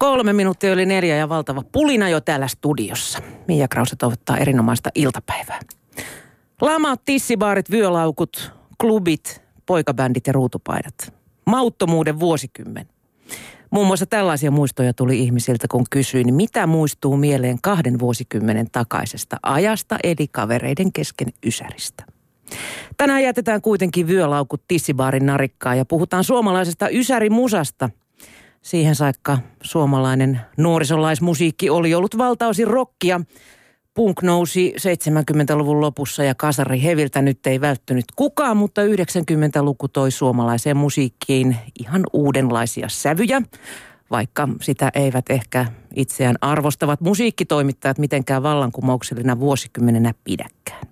Kolme minuuttia yli neljä ja valtava pulina jo täällä studiossa. Mia Krause toivottaa erinomaista iltapäivää. Lamaat, tissibaarit, vyölaukut, klubit, poikabändit ja ruutupaidat. Mauttomuuden vuosikymmen. Muun muassa tällaisia muistoja tuli ihmisiltä, kun kysyin, mitä muistuu mieleen kahden vuosikymmenen takaisesta ajasta, eli kavereiden kesken Ysäristä. Tänään jätetään kuitenkin vyölaukut tissibaarin narikkaa ja puhutaan suomalaisesta Ysäri-musasta. Siihen saakka suomalainen nuorisolaismusiikki oli ollut valtaosin rockia. Punk nousi 70-luvun lopussa ja kasari heviltä nyt ei välttynyt kukaan, mutta 90-luku toi suomalaiseen musiikkiin ihan uudenlaisia sävyjä, vaikka sitä eivät ehkä itseään arvostavat musiikkitoimittajat mitenkään vallankumouksellina vuosikymmenenä pidäkään.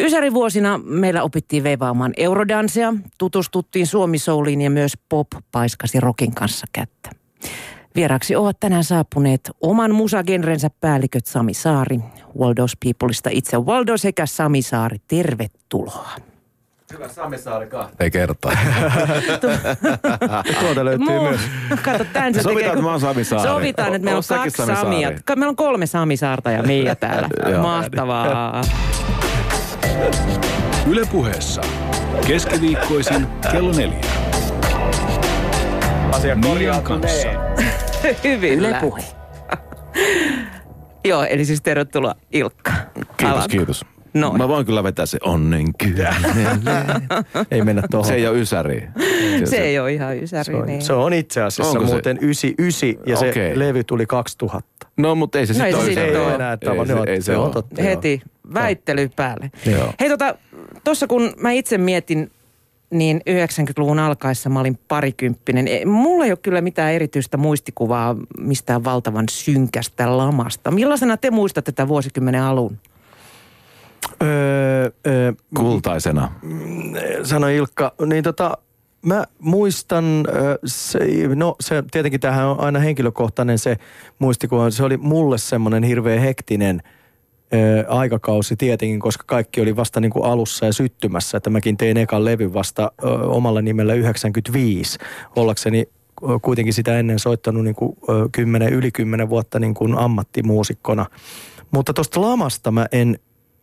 Ysärivuosina meillä opittiin veivaamaan eurodansea, tutustuttiin suomisouliin ja myös pop paiskasi rokin kanssa kättä. Vieraksi ovat tänään saapuneet oman musagenrensä päälliköt Sami Saari, Waldos Peopleista itse Waldo sekä Sami Saari. Tervetuloa. Hyvä Sami Saari kahteen kertaan. Tuolta löytyy Muu- myös. Kato, tämän se Sovitaan, tekee, että kun- mä oon Sami Saari. Sovitaan, että meillä on kaksi Sami Samia. Meillä on kolme Sami Saarta ja Mia täällä. Joo. Mahtavaa. Ylepuheessa keskiviikkoisin kello neljä. Asia Mian kanssa. Hyvin. Yle puhe. Joo, eli siis tervetuloa Ilkka. Kiitos, Alanko. kiitos. Noin. Mä voin kyllä vetää se onnen kyllä. Ei mennä tuohon. Se ei ole Ysäri. Se ei ole ihan Ysäri. se, on, niin. se on itse asiassa Onko se? muuten 99 ja se Okei. levy tuli 2000. No, mutta ei se No ei sitten se ole sit Se ei oo. ole enää tava. Ei se- no, ei se se on totta. Heti väittely päälle. Joo. Hei tota, tuossa kun mä itse mietin, niin 90-luvun alkaessa mä olin parikymppinen. E, Mulla ei ole kyllä mitään erityistä muistikuvaa mistään valtavan synkästä lamasta. Millaisena te muistatte tätä vuosikymmenen alun? Öö, öö, Kultaisena. sano Ilkka, niin tota, mä muistan, se, no se tietenkin tähän on aina henkilökohtainen se muistikuva. Se oli mulle semmoinen hirveän hektinen ö, aikakausi tietenkin, koska kaikki oli vasta niin kuin alussa ja syttymässä. Että mäkin tein ekan levyn vasta ö, omalla nimellä 95, ollakseni kuitenkin sitä ennen soittanut niin kuin, ö, 10, yli 10 vuotta niin kuin ammattimuusikkona. Mutta tuosta lamasta mä en,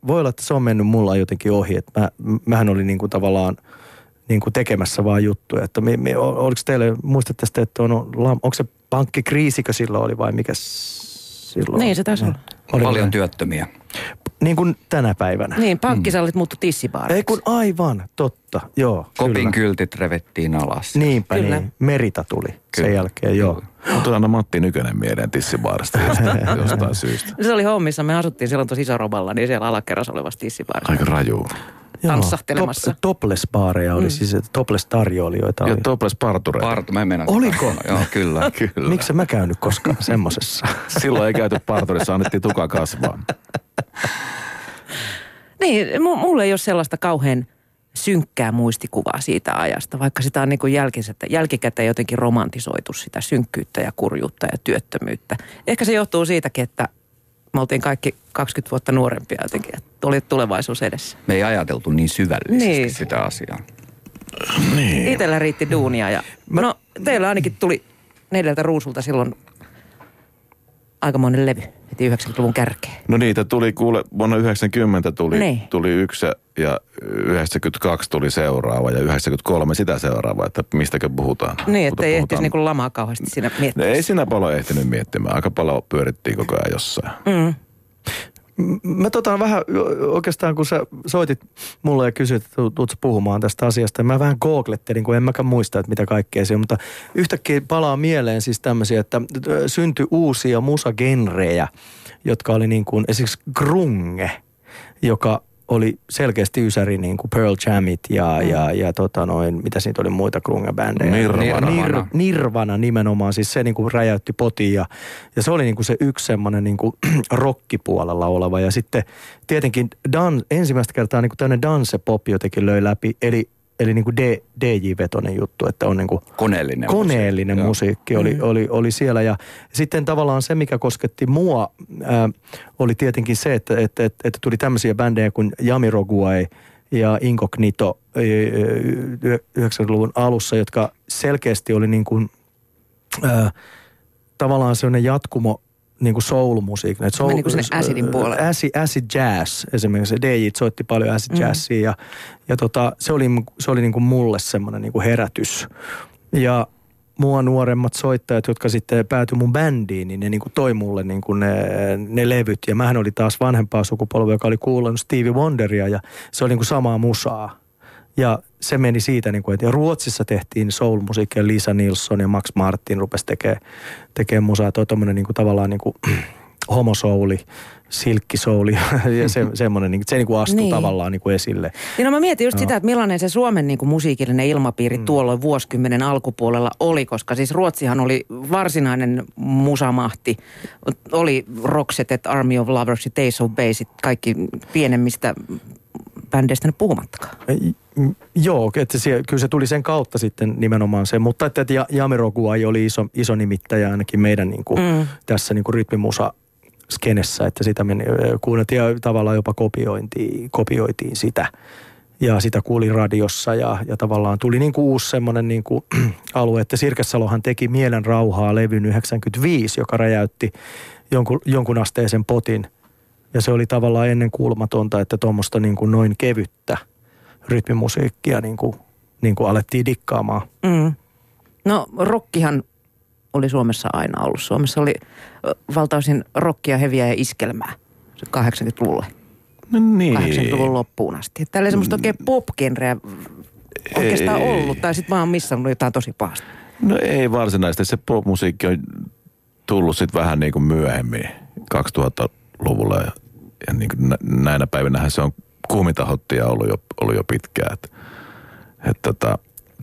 voi olla, että se on mennyt mulla jotenkin ohi. Että mä, mähän olin niin kuin tavallaan niin kuin tekemässä vaan juttuja. Että me, me, oliko teille, muistatte sitten, että on, onko se pankkikriisikö silloin oli vai mikä silloin? Niin, se taisi olla. Oli Paljon työttömiä. Niin kuin tänä päivänä. Niin, pankkisallit muuttu tissibaareiksi. Ei kun aivan, totta, joo. Kopin kyllä. kyltit revettiin alas. Niinpä Kyllä. niin, Merita tuli sen Kyllä. jälkeen, joo. Mutta aina Matti Nykänen mieleen tissibaarista jostain, jostain syystä. Se oli hommissa. Me asuttiin silloin tuossa isoroballa, niin siellä alakerrassa olevassa tissibaarissa. Aika raju. Tanssahtelemassa. Top, topless-baareja oli, mm. siis topless-tarjoilijoita Ja oli. topless partureita. Partu, mä en. Oliko? Joo, kyllä. Kyllä. Miksi mä käynyt koskaan semmosessa? Silloin ei käyty parturissa, annettiin tuka kasvaa. Niin, mu- mulla ei ole sellaista kauhean synkkää muistikuvaa siitä ajasta, vaikka sitä on niin kuin jälkikäteen, jälkikäteen jotenkin romantisoitu sitä synkkyyttä ja kurjuutta ja työttömyyttä. Ehkä se johtuu siitäkin, että me oltiin kaikki 20 vuotta nuorempia jotenkin, että oli tulevaisuus edessä. Me ei ajateltu niin syvällisesti Niin. sitä asiaa. Niin. Itellä riitti duunia ja no teillä ainakin tuli neljältä ruusulta silloin aikamoinen levy, heti 90-luvun kärkeen. No niitä tuli kuule, vuonna 90 tuli, Niin. tuli yksi ja 92 tuli seuraava ja 93 sitä seuraava, että mistäkö puhutaan. Niin, että ei puhutaan- ehtisi niin kuin lamaa kauheasti siinä No miettiä. ei siinä paljon ehtinyt miettimään, aika paljon pyörittiin koko ajan jossain. Mm. Mä tota vähän oikeastaan, kun sä soitit mulle ja kysyit, että tu- tuut sä puhumaan tästä asiasta, ja mä vähän googlettelin, kun en mäkään muista, että mitä kaikkea se on, mutta yhtäkkiä palaa mieleen siis tämmöisiä, että syntyi uusia musagenrejä, jotka oli niin kuin esimerkiksi grunge, joka oli selkeästi ysäri niin kuin Pearl Jamit ja, mm. ja, ja tota noin, mitä siitä oli muita grunge-bändejä. Nirvana. Nir, Nirvana nimenomaan, siis se niin kuin räjäytti potiin ja, ja se oli niin kuin se yksi semmoinen niin kuin rockipuolella oleva. Ja sitten tietenkin dan, ensimmäistä kertaa niin kuin tämmöinen dance-pop jotenkin löi läpi, eli, eli niin kuin D, DJ-vetoinen juttu, että on niin kuin Koneellinen koneellinen musiikki, musiikki oli, mm. oli, oli siellä. Ja sitten tavallaan se, mikä kosketti mua, ää, oli tietenkin se, että, että, että, että tuli tämmöisiä bändejä kuin Jamiroguay ja Incognito ää, y- 90-luvun alussa, jotka selkeästi oli niin kuin, ää, tavallaan sellainen jatkumo niin kuin soul-musiikille. Et Meni kuin sinne acidin puolelle. Acid, acid jazz esimerkiksi. DJ soitti paljon acid Mm. jazzia ja, ja tota, se oli, se oli niin kuin mulle semmoinen niin kuin herätys. Ja mua nuoremmat soittajat, jotka sitten päätyi mun bändiin, niin ne niin kuin toi mulle niin kuin ne, ne levyt. Ja mähän oli taas vanhempaa sukupolvea, joka oli kuullut Stevie Wonderia ja se oli niin kuin samaa musaa. Ja se meni siitä, niin kuin, että Ruotsissa tehtiin soul-musiikkia, Lisa Nilsson ja Max Martin rupesi tekemään tekee musaa. Tuo tommonen niin kuin, tavallaan niin kuin, homosouli, silkkisouli ja se, semmoinen, niin, se niin kuin astui Niin. tavallaan niin kuin esille. Niin no mä mietin just sitä, että millainen se Suomen niin kuin musiikillinen ilmapiiri mm. tuolloin vuosikymmenen alkupuolella oli, koska siis Ruotsihan oli varsinainen musamahti. Oli Roxette, Army of Lovers, Days of Base, kaikki pienemmistä bändeistä nyt puhumattakaan. Ei, mm, Joo, että se, kyllä se tuli sen kautta sitten nimenomaan se, mutta että, että Ja- Jamiroquai oli iso, iso nimittäjä ainakin meidän niin kuin, Mm. tässä niin kuin rytmimusa skenessä, että sitä meni, kuunneltiin ja tavallaan jopa kopiointiin, kopioitiin sitä. Ja sitä kuuli radiossa ja, ja tavallaan tuli niin kuin uusi semmoinen niin kuin alue, että Sirkessalohan teki Mielen rauhaa levyn 95, joka räjäytti jonkun, jonkun asteisen potin. Ja se oli tavallaan ennen kuulumatonta, että tuommoista niin kuin noin kevyttä rytmimusiikkia niin kuin, niin kuin alettiin dikkaamaan. Mm. No rokkihan oli Suomessa aina ollut. Suomessa oli valtaosin rokkia, heviä ja iskelmää se 80-luvulla. No niin. 80-luvun loppuun asti. Täällä ei semmoista oikein pop-genreä oikeastaan Ei. ollut. Tai sitten mä oon missannut jotain tosi pahasta. No ei varsinaisesti. Se popmusiikki on tullut sitten vähän niin kuin myöhemmin 2000-luvulla. Ja, ja niin kuin nä- näinä päivinähän se on kuumitahottia ollut jo, ollut jo pitkään. Että et tota,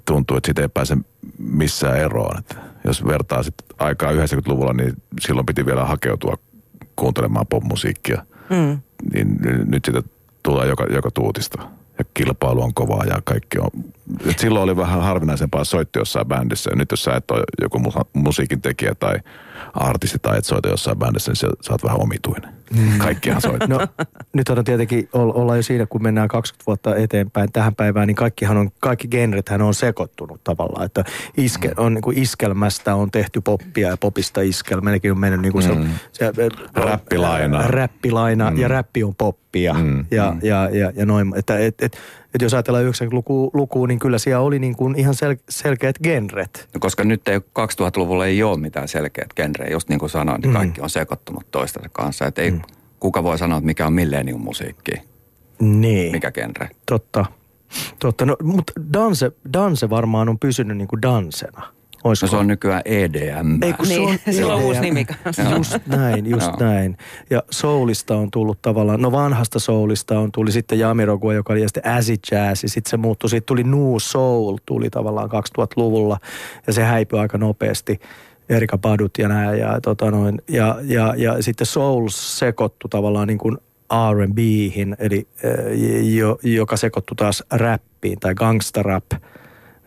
tuntuu, että siitä ei pääse missään eroon. Et jos vertaa sit aikaa 90-luvulla, niin silloin piti vielä hakeutua kuuntelemaan popmusiikkia. Mm. Niin nyt sitä tulee joka, joka tuutista. Ja kilpailu on kovaa ja kaikki on... Et silloin oli vähän harvinaisempaa soittaa jossain bändissä. Ja nyt jos sä et ole joku musiikin tekijä tai artisti tai et soita jossain bändissä, niin sä, oot vähän omituinen. Kaikkihan soittaa. No nyt on tietenkin, ol- ollaan jo siinä, kun mennään 20 vuotta eteenpäin tähän päivään, niin kaikkihan on, kaikki genrethän on sekoittunut tavallaan. Että iske, on niin kuin iskelmästä on tehty poppia ja popista iskelmä. Nekin on mennyt niin kuin se, Mm. se, Räppilaina. Räppilaina Mm. ja räppi on poppia Mm, ja, mm. ja, ja, ja noin. Että et, et, et jos ajatellaan 90-lukua, niin kyllä siellä oli niin kuin ihan sel, selkeät genret. No, koska nyt ei 2000-luvulla ei ole mitään selkeät genrejä. Just niin kuin sanoin, niin Mm. kaikki on sekoittunut toistensa kanssa. Että ei, kuka voi sanoa, että mikä on millennium musiikki, Niin. mikä genre. Totta. Totta. No, mutta danse, danse varmaan on pysynyt niin kuin dansena. Olisiko? No se on nykyään EDM. Ei, kun se Niin, on sillä on EDM. uusi nimi kanssa. Just näin, just Joo. näin. Ja soulista on tullut tavallaan, no vanhasta soulista on tuli sitten Jamiroquai, joka oli ja sitten acid jazz, ja sitten se muuttui, sitten tuli new soul, tuli tavallaan 2000-luvulla, ja se häipyi aika nopeasti. Erika Badut ja näin, ja, tota noin, ja, ja, ja sitten soul sekoittui tavallaan niin kuin R&Bhin, eli eh, jo, joka sekoittui taas räppiin, tai gangsta rap,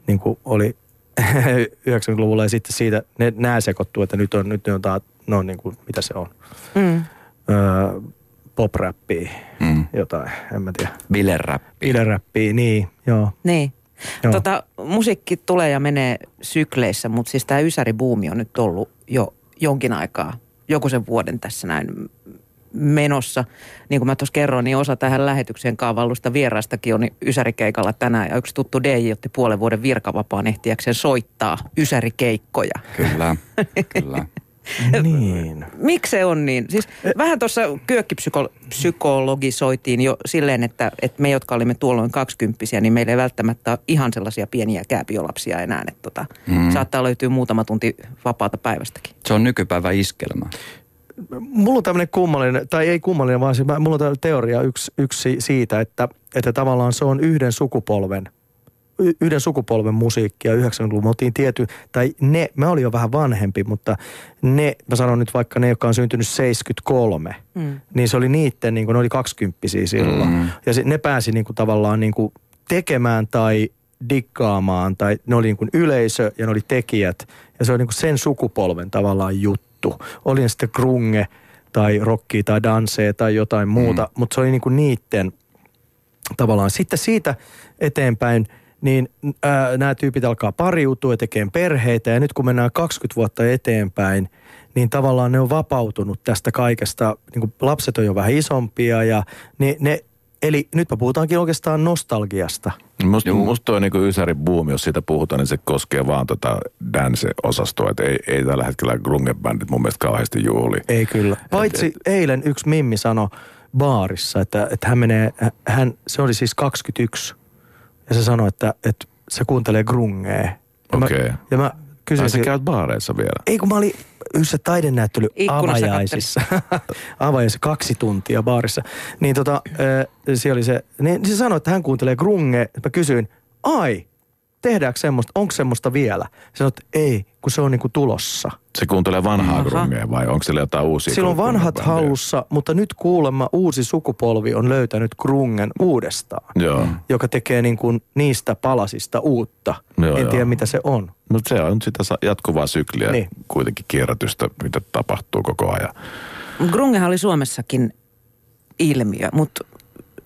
niin kuin oli 90-luvulla ja sitten siitä ne, nämä sekoittuu, että nyt on, nyt ne on taas, no niin kuin, mitä se on, Mm. öö, pop-räppiä, Mm. jotain, en mä tiedä. Bileräppi. Bileräppiä, niin, joo. Niin. Joo. Tota, musiikki tulee ja menee sykleissä, mutta siis tämä Ysäri-buumi on nyt ollut jo jonkin aikaa, joku sen vuoden tässä näin menossa. Niin kuin mä tuossa kerroin, niin osa tähän lähetykseen kaavallusta vieraistakin on Ysärikeikalla tänään. Ja yksi tuttu DJ otti puolen vuoden virkavapaan ehtiäkseen soittaa Ysärikeikkoja. Kyllä, kyllä. Niin. Miksi se on niin? Siis vähän tuossa kyökkipsykologisoitiin jo silleen, että, että me, jotka olimme tuolloin kaksikymppisiä, niin meillä ei välttämättä ole ihan sellaisia pieniä kääpiolapsia enää. Että tota, mm. Saattaa löytyä muutama tunti vapaata päivästäkin. Se on nykypäivä iskelmä. Mulla on tämmöinen kummallinen, tai ei kummallinen, vaan siis mä, mulla on tämmöinen teoria yksi, yksi siitä, että, että tavallaan se on yhden sukupolven yhden sukupolven musiikkia 90-luvun. Me oltiin tiety, tai ne, mä olin jo vähän vanhempi, mutta ne, mä sanon nyt vaikka ne, jotka on syntynyt 73, Mm. niin se oli niitten, niin kuin, ne oli kaksikymppisiä silloin. Mm. Ja se, ne pääsi niin kuin, tavallaan niin kuin, tekemään tai dikkaamaan, tai ne oli niin kuin yleisö ja ne oli tekijät. Ja se oli niin kuin sen sukupolven tavallaan juttu. Oli ne sitten grunge tai rockia tai dansee tai jotain muuta, mm. mutta se oli niin kuin niitten tavallaan. Sitten siitä eteenpäin, niin ää, nämä tyypit alkaa pariutua ja tekee perheitä. Ja nyt kun mennään 20 vuotta eteenpäin, niin tavallaan ne on vapautunut tästä kaikesta. Niin kuin lapset on jo vähän isompia ja ne, ne Eli nyt me puhutaankin oikeastaan nostalgiasta. Musta, musta toi niinku Ysäri boom, jos siitä puhutaan, niin se koskee vaan tota dance-osastoa. Et ei, ei tällä hetkellä grunge-bändit mun mielestä kauheasti juhli. Ei kyllä. Paitsi et, et, eilen yksi Mimmi sanoi baarissa, että, että hän menee, hän, se oli siis 21, ja se sanoi, että, että se kuuntelee grungea. Okei. Okay. Ja mä kysyin... sä käyt baareissa vielä? Ei, kun mä olin yhdessä taidennäyttely avajaisissa. avajaisissa kaksi tuntia baarissa. Niin tota, äh, siellä oli se, niin se sanoi, että hän kuuntelee grunge. Mä kysyin, ai, tehdäänkö semmoista, onko semmoista vielä? Se sanoi, että ei, kun se on niinku tulossa. Se kuuntelee vanhaa Aha. grungea vai onko siellä jotain uusia? Sillä on vanhat hallussa, mutta nyt kuulemma uusi sukupolvi on löytänyt grungen uudestaan. Joo. Joka tekee niinku niistä palasista uutta. Joo, en joo. tiedä mitä se on. Mutta se on sitä jatkuvaa sykliä, niin. kuitenkin kierrätystä, mitä tapahtuu koko ajan. Grungehan oli Suomessakin ilmiö, mutta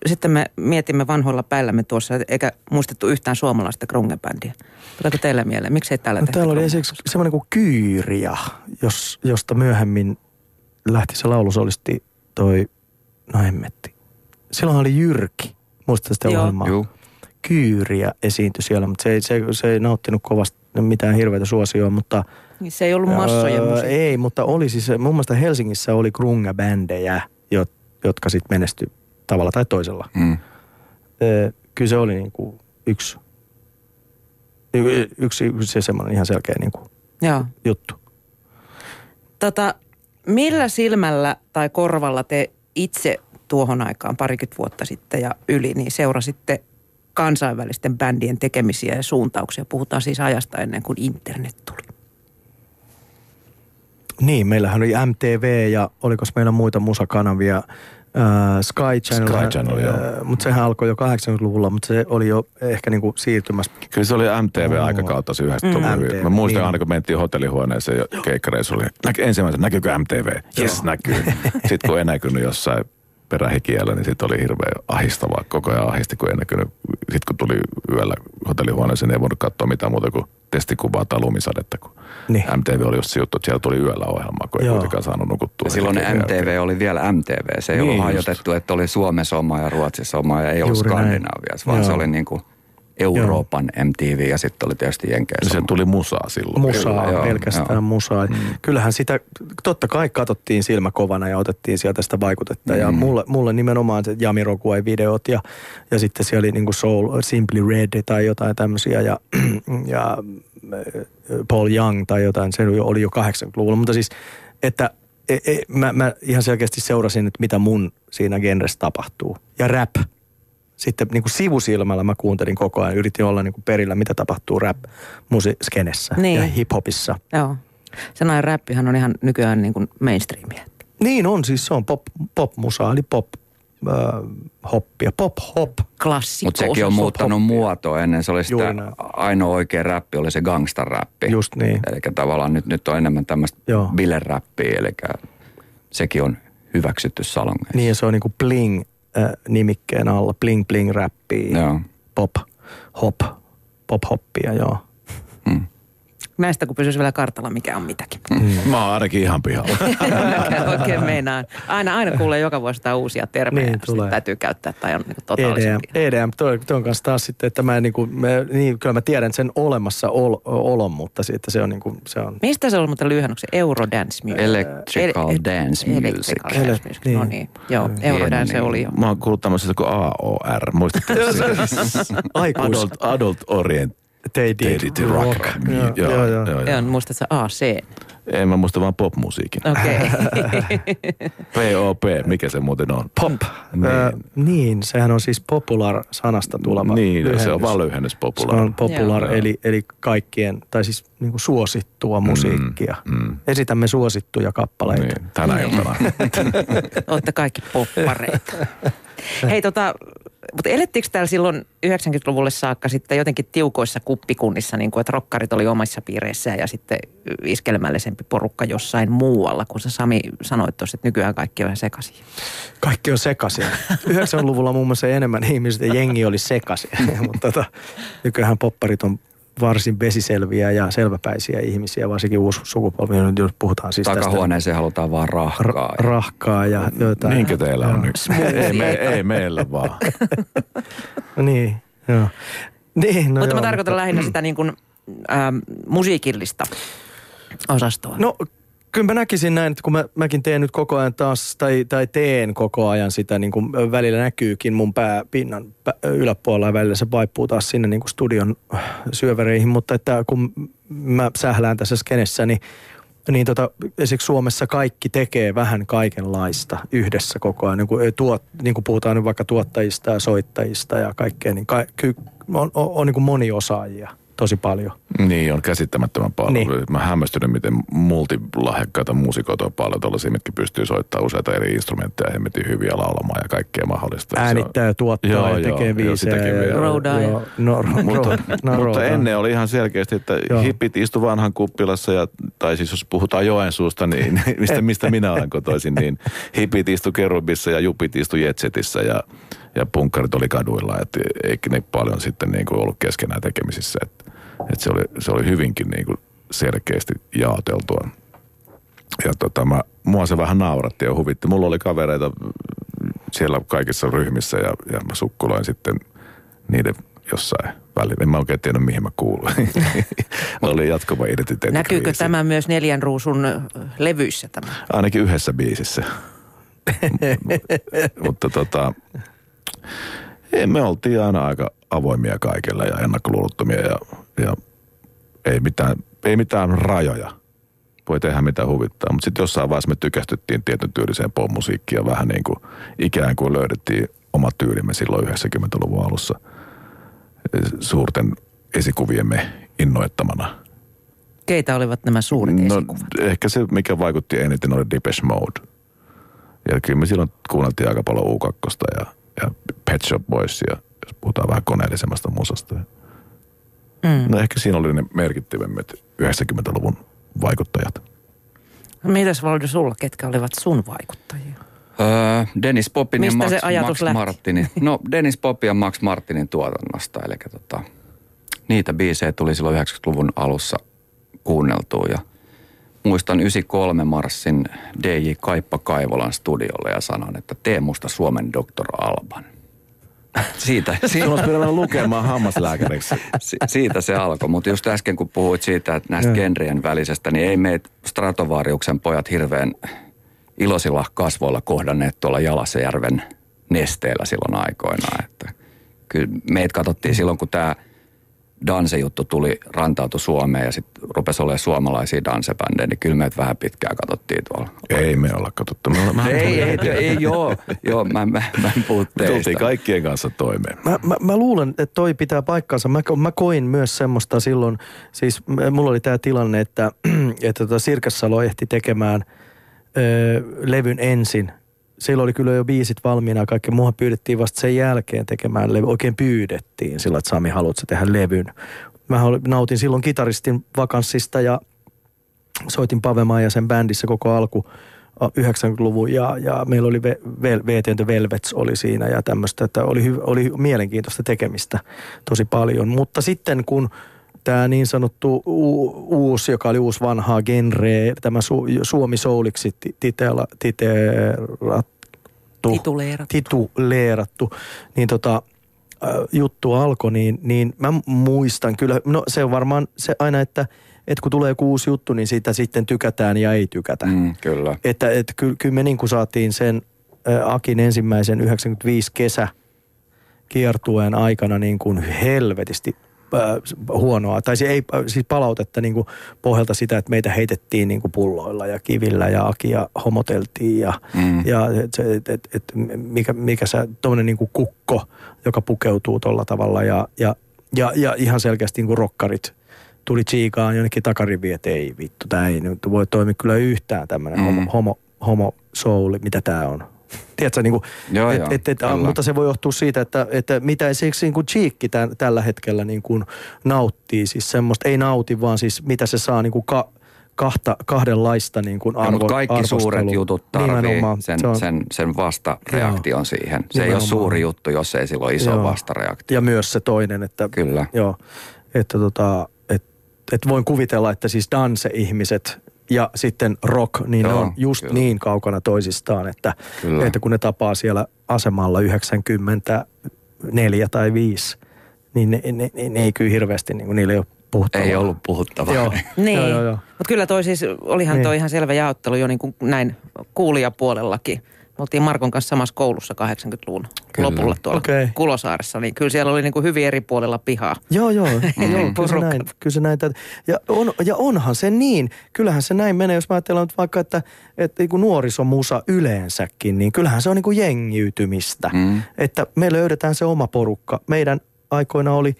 sitten me mietimme vanhoilla päällämme tuossa, eikä muistettu yhtään suomalaista grungebändiä. Tuleeko teille mieleen? Miksi ei täällä no, Täällä oli esimerkiksi semmoinen kuin Kyyriä, jos, josta myöhemmin lähti se laulusolisti toi, no hemmetti. Silloin oli Jyrki, muistatko sitä ohjelmaa? Joo. Kyyriä esiintyi siellä, mutta se ei, se, se ei nauttinut kovasti mitään hirveätä suosioa, mutta... Niin se ei ollut massoja öö, Ei, mutta oli siis, mun mielestä Helsingissä oli grunge-bändejä, jotka sitten menestyi tavalla tai toisella. Mm. Kyllä se oli niin kuin yksi, yksi, yksi semmoinen ihan selkeä niin kuin Joo. juttu. Tota, millä silmällä tai korvalla te itse tuohon aikaan parikymmentä vuotta sitten ja yli, niin seurasitte kansainvälisten bändien tekemisiä ja suuntauksia. Puhutaan siis ajasta ennen kuin internet tuli. Niin, meillähän oli MTV ja oliko meillä muita musakanavia. Uh, Sky Channel. Sky Channel, uh, joo. Mutta sehän alkoi jo 80-luvulla, mutta se oli jo ehkä niinku siirtymässä. Kyllä se oli MTV-aikakautta se 90 mm. Mä muistan niin. aina, kun mentiin hotellihuoneeseen ja keikkareissa oli, näky, ensimmäisenä näkyykö MTV? Yes, näkyy. Sitten kun ei näkynyt jossain perähikiellä, niin sitten oli hirveän ahistavaa. Koko ajan ahisti, kun ei näkynyt. Sitten kun tuli yöllä hotellihuoneeseen, niin ei voinut katsoa mitään muuta kuin testikuvaa tai lumisadetta, kun niin. MTV oli just se juttu, että siellä tuli yöllä ohjelmaa, kun ei Joo. kuitenkaan saanut nukuttua. Ja silloin MTV jälkeen. oli vielä MTV. Se ei niin ollut hajotettu, että oli Suomessa oma ja Ruotsissa oma ja ei ollut Skandinaaviassa, vaan Joo. se oli niin kuin Euroopan joo. MTV ja sitten oli tietysti Jenkeissä. Se tuli musaa silloin. Musaa, Kyllä, pelkästään joo. musaa. Mm. Kyllähän sitä, totta kai katsottiin silmä kovana ja otettiin sieltä sitä vaikutetta. Mm. Ja mulle, mulle nimenomaan se Jamiroquai-videot ja, ja sitten siellä oli niin kuin Soul, Simply Red tai jotain tämmöisiä ja, ja äh, Paul Young tai jotain, se oli jo 80-luvulla. Mutta siis, että e, e, mä, mä ihan selkeästi seurasin, että mitä mun siinä genressä tapahtuu. Ja rap – sitten niin kuin sivusilmällä mä kuuntelin koko ajan, yritin olla niin kuin perillä, mitä tapahtuu rap-skenessä niin. ja hiphopissa. Joo. Sanoin räppihän on ihan nykyään niin kuin mainstreamia. Niin on, siis se on pop, pop-musa, eli pop äh, hoppia, pop hop. Klassikko. Mutta sekin on muuttanut muotoa ennen. Se oli sitä ainoa oikea räppi, oli se gangsta-räppi. Just niin. Eli tavallaan nyt, nyt on enemmän tämmöistä bileräppiä, eli sekin on hyväksytty salongeissa. Niin ja se on niinku bling nimikkeen alla. Bling bling räppiä, pop, hop, pop hoppia, joo. Näistä kun pysyisi vielä kartalla, mikä on mitäkin. Mm. Mä oon ainakin ihan pihalla. oikein meinaan. Aina, aina kuulee joka vuosi sitä uusia termejä. Niin, tulee. täytyy käyttää tai on niin EDM, EDM toi, toi on kanssa taas sitten, että mä niin kuin, me, niin, kyllä mä tiedän sen olemassa ol, olon, mutta sitten se on niin kuin, se on... Mistä se on muuten lyhennyksen? Eurodance Music. Electrical El- Dance Music. Electrical Dance Music, niin. no niin. Joo, Eurodance niin. oli jo. Mä oon kuullut tämmöisestä kuin AOR, muistatko? Adult, adult Orient They did, They did rock. rock. Niin, joo, joo, joo, joo, joo. joo. Muistatko AC? En mä muista vaan popmusiikin. Okei. Okay. POP, mikä se muuten on? Pop. Niin. Äh, niin, sehän on siis popular-sanasta tuleva Niin, lyhennys. se on vaan lyhennys popular. Se on popular, eli, eli kaikkien, tai siis niin kuin suosittua mm, musiikkia. Mm, mm. Esitämme suosittuja kappaleita. Niin, tänä iltana. Olette kaikki poppareita. Hei tota, mutta elettiinkö täällä silloin 90-luvulle saakka sitten jotenkin tiukoissa kuppikunnissa, niin kuin, että rokkarit oli omissa piireissä ja sitten iskelmällisempi porukka jossain muualla, kun sä Sami sanoit tuossa, että nykyään kaikki on ihan sekaisin. Kaikki on sekaisin. 90-luvulla muun muassa enemmän ihmiset ja jengi oli sekaisin, mutta tota, nykyään popparit on varsin vesiselviä ja selväpäisiä ihmisiä, varsinkin uusi sukupolvi, jos puhutaan siis Takahuoneeseen halutaan vaan rahkaa. Ra- rahkaa ja jotain. Niinkö teillä on nyt? ei, me, ei meillä vaan. niin, joo. Niin, no Mutta joo, mä tarkoitan lähinnä sitä niin kuin, ähm, musiikillista osastoa. No kyllä mä näkisin näin, että kun mä, mäkin teen nyt koko ajan taas, tai, tai teen koko ajan sitä, niin kuin välillä näkyykin mun pääpinnan pä, yläpuolella ja välillä se vaippuu taas sinne niin kuin studion syövereihin, mutta että kun mä sählään tässä skenessä, niin niin tota, esimerkiksi Suomessa kaikki tekee vähän kaikenlaista yhdessä koko ajan. Niin kuin, tuot, niin kuin puhutaan nyt vaikka tuottajista ja soittajista ja kaikkea, niin ka, ky, on, on, on niin kuin moniosaajia tosi paljon. Niin, on käsittämättömän paljon. Niin. Mä hämmästynyt, miten multilahjakkaita muusikoita on paljon tuollaisia, mitkä pystyy soittamaan useita eri instrumentteja, hemmetin hyviä laulamaan ja kaikkea mahdollista. Äänittää ja tuottaa Joo, ja joo, tekee joo, biisejä. ja-. Roudaa ja- joo, No, ro- mutta, no, mutta ennen oli ihan selkeästi, että Joo. hippit istu vanhan kuppilassa, ja, tai siis jos puhutaan Joensuusta, niin mistä, mistä minä olen kotoisin, niin hippit istu kerubissa ja jupit istu jetsetissä ja, ja punkkarit oli kaduilla. Että eikä ne paljon sitten niin kuin ollut keskenään tekemisissä. Että, että se, oli, se oli hyvinkin niin kuin selkeästi jaoteltua. Ja tota, mä, mua se vähän nauratti ja huvitti. Mulla oli kavereita siellä kaikissa ryhmissä ja, ja mä sukkuloin sitten niiden jossain välillä. En mä oikein tiedä, mihin mä kuuluin. oli jatkuva identiteetti. Näkyykö tämä myös neljän ruusun levyissä tämä? Ainakin yhdessä biisissä. Mutta tota, ei, me oltiin aina aika avoimia kaikella ja ennakkoluulottomia ja, ja ei, mitään, ei mitään rajoja. Voi tehdä mitä huvittaa, mutta sitten jossain vaiheessa me tykästyttiin tietyn tyyliseen popmusiikkiin ja vähän niin kuin ikään kuin löydettiin oma tyylimme silloin 90-luvun alussa suurten esikuviemme innoittamana. Keitä olivat nämä suuret No esikuvat? ehkä se, mikä vaikutti eniten, oli Depeche Mode. Ja kyllä me silloin kuunneltiin aika paljon U2 ja, ja Pet Shop Boys, ja jos puhutaan vähän koneellisemmasta musasta. Mm. No ehkä siinä oli ne merkittävimmät 90-luvun vaikuttajat. Mitäs Valdo sulla, ketkä olivat sun vaikuttajia? Öö, Dennis Poppin ja Max, Max lähti? Martinin. No Dennis Poppin ja Max Martinin tuotannosta. Eli tota, niitä biisejä tuli silloin 90-luvun alussa kuunneltua. Ja muistan 93 marssin DJ Kaippa Kaivolan studiolle ja sanon, että tee musta Suomen Dr. Alban. Siitä, Sinun olisi pitänyt lukemaan hammaslääkäriksi. Si- siitä se alkoi, mutta just äsken kun puhuit siitä, että näistä genrien välisestä, niin ei meitä Stratovariuksen pojat hirveän iloisilla kasvoilla kohdanneet tuolla Jalasjärven nesteellä silloin aikoinaan. Että kyllä meitä katsottiin silloin, kun tämä Danse-juttu tuli, rantautui Suomeen ja sitten rupesi olemaan suomalaisia dansebändejä, niin kyllä meitä vähän pitkään katsottiin tuolla. Ei me olla katsottu. Me ollaan, Ei, ei, ei, ei joo, joo mä, mä, mä en puhu tultiin teistä. kaikkien kanssa toimeen. Mä, mä, mä luulen, että toi pitää paikkansa. Mä, mä koin myös semmoista silloin, siis mulla oli tämä tilanne, että, että tota Sirkassalo ehti tekemään ö, levyn ensin. Silloin oli kyllä jo biisit valmiina ja kaikki. Mua pyydettiin vasta sen jälkeen tekemään levy. Oikein pyydettiin sillä, että Sami, haluatko tehdä levyn? Mä nautin silloin kitaristin vakanssista ja soitin Pavemaa ja sen bändissä koko alku ä, 90-luvun ja, ja meillä oli VT the Velvets oli siinä ja tämmöistä, että oli, oli mielenkiintoista tekemistä tosi paljon. Mutta sitten kun tämä niin sanottu u- uusi, joka oli uusi vanhaa genre, tämä su- Suomi Souliksi ti- titela, titeerattu, Tituleerattu. tituleerattu, niin tota, äh, juttu alkoi, niin, niin mä muistan kyllä, no se on varmaan se aina, että, että kun tulee joku uusi juttu, niin siitä sitten tykätään ja ei tykätä. Mm, kyllä. Että et, ky, kyllä me niin kuin saatiin sen ä, Akin ensimmäisen 95 kesä kiertueen aikana niin kuin helvetisti huonoa, tai se ei, ä, siis palautetta niin kuin pohjalta sitä, että meitä heitettiin niin kuin pulloilla ja kivillä ja Akia homoteltiin ja, Mm. ja et, et, et, et, mikä, mikä se tuommoinen niin kuin kukko, joka pukeutuu tuolla tavalla ja, ja, ja, ja ihan selkeästi niin kuin rokkarit tuli chiikaan jonnekin takariviin, että ei vittu, tämä ei nyt voi toimia kyllä yhtään tämmöinen Mm. homo, homo, homo souli, mitä tämä on. Tiedätkö, niin kuin, Joo, et, joo, et, et, mutta se voi johtua siitä, että, että mitä esimerkiksi niin kuin Cheekki tämän, tällä hetkellä niin kuin nauttii, siis semmoista, ei nauti, vaan siis mitä se saa niin kuin ka, kahta, kahdenlaista niin kuin Ja, arvo, mutta kaikki arvostelua. suuret jutut tarvii sen, Se on- sen, sen vastareaktion siihen. Se ei ole suuri juttu, jos ei sillä ole iso Joo. vastareaktio. Ja myös se toinen, että Kyllä. Joo. että tota, et, et voin kuvitella, että siis danse-ihmiset ja sitten rock, niin Joo, ne on just kyllä. niin kaukana toisistaan, että, Kyllä. että kun ne tapaa siellä asemalla 94 tai 5, niin ne, ne, ne, ne ei kyllä hirveästi, niin niillä ei ole puhuttavaa. Ei ollut puhuttavaa. Joo, Niin, joo, joo, joo. mutta kyllä toi siis, olihan Niin. toi ihan selvä jaottelu jo niin kuin näin kuulijapuolellakin. Me oltiin Markon kanssa samassa koulussa 80-luvun Kyllä. lopulla tuolla Okei. Kulosaaressa, niin kyllä siellä oli niin kuin hyvin eri puolella pihaa. Joo, joo, joo kyllä, se näin, kyllä se näin. Ja, on, ja onhan se niin, kyllähän se näin menee, jos mä ajatellaan nyt vaikka, että, että niin kuin nuorisomusa yleensäkin, niin kyllähän se on niin kuin jengiytymistä. Mm. Että me löydetään se oma porukka. Meidän aikoina oli,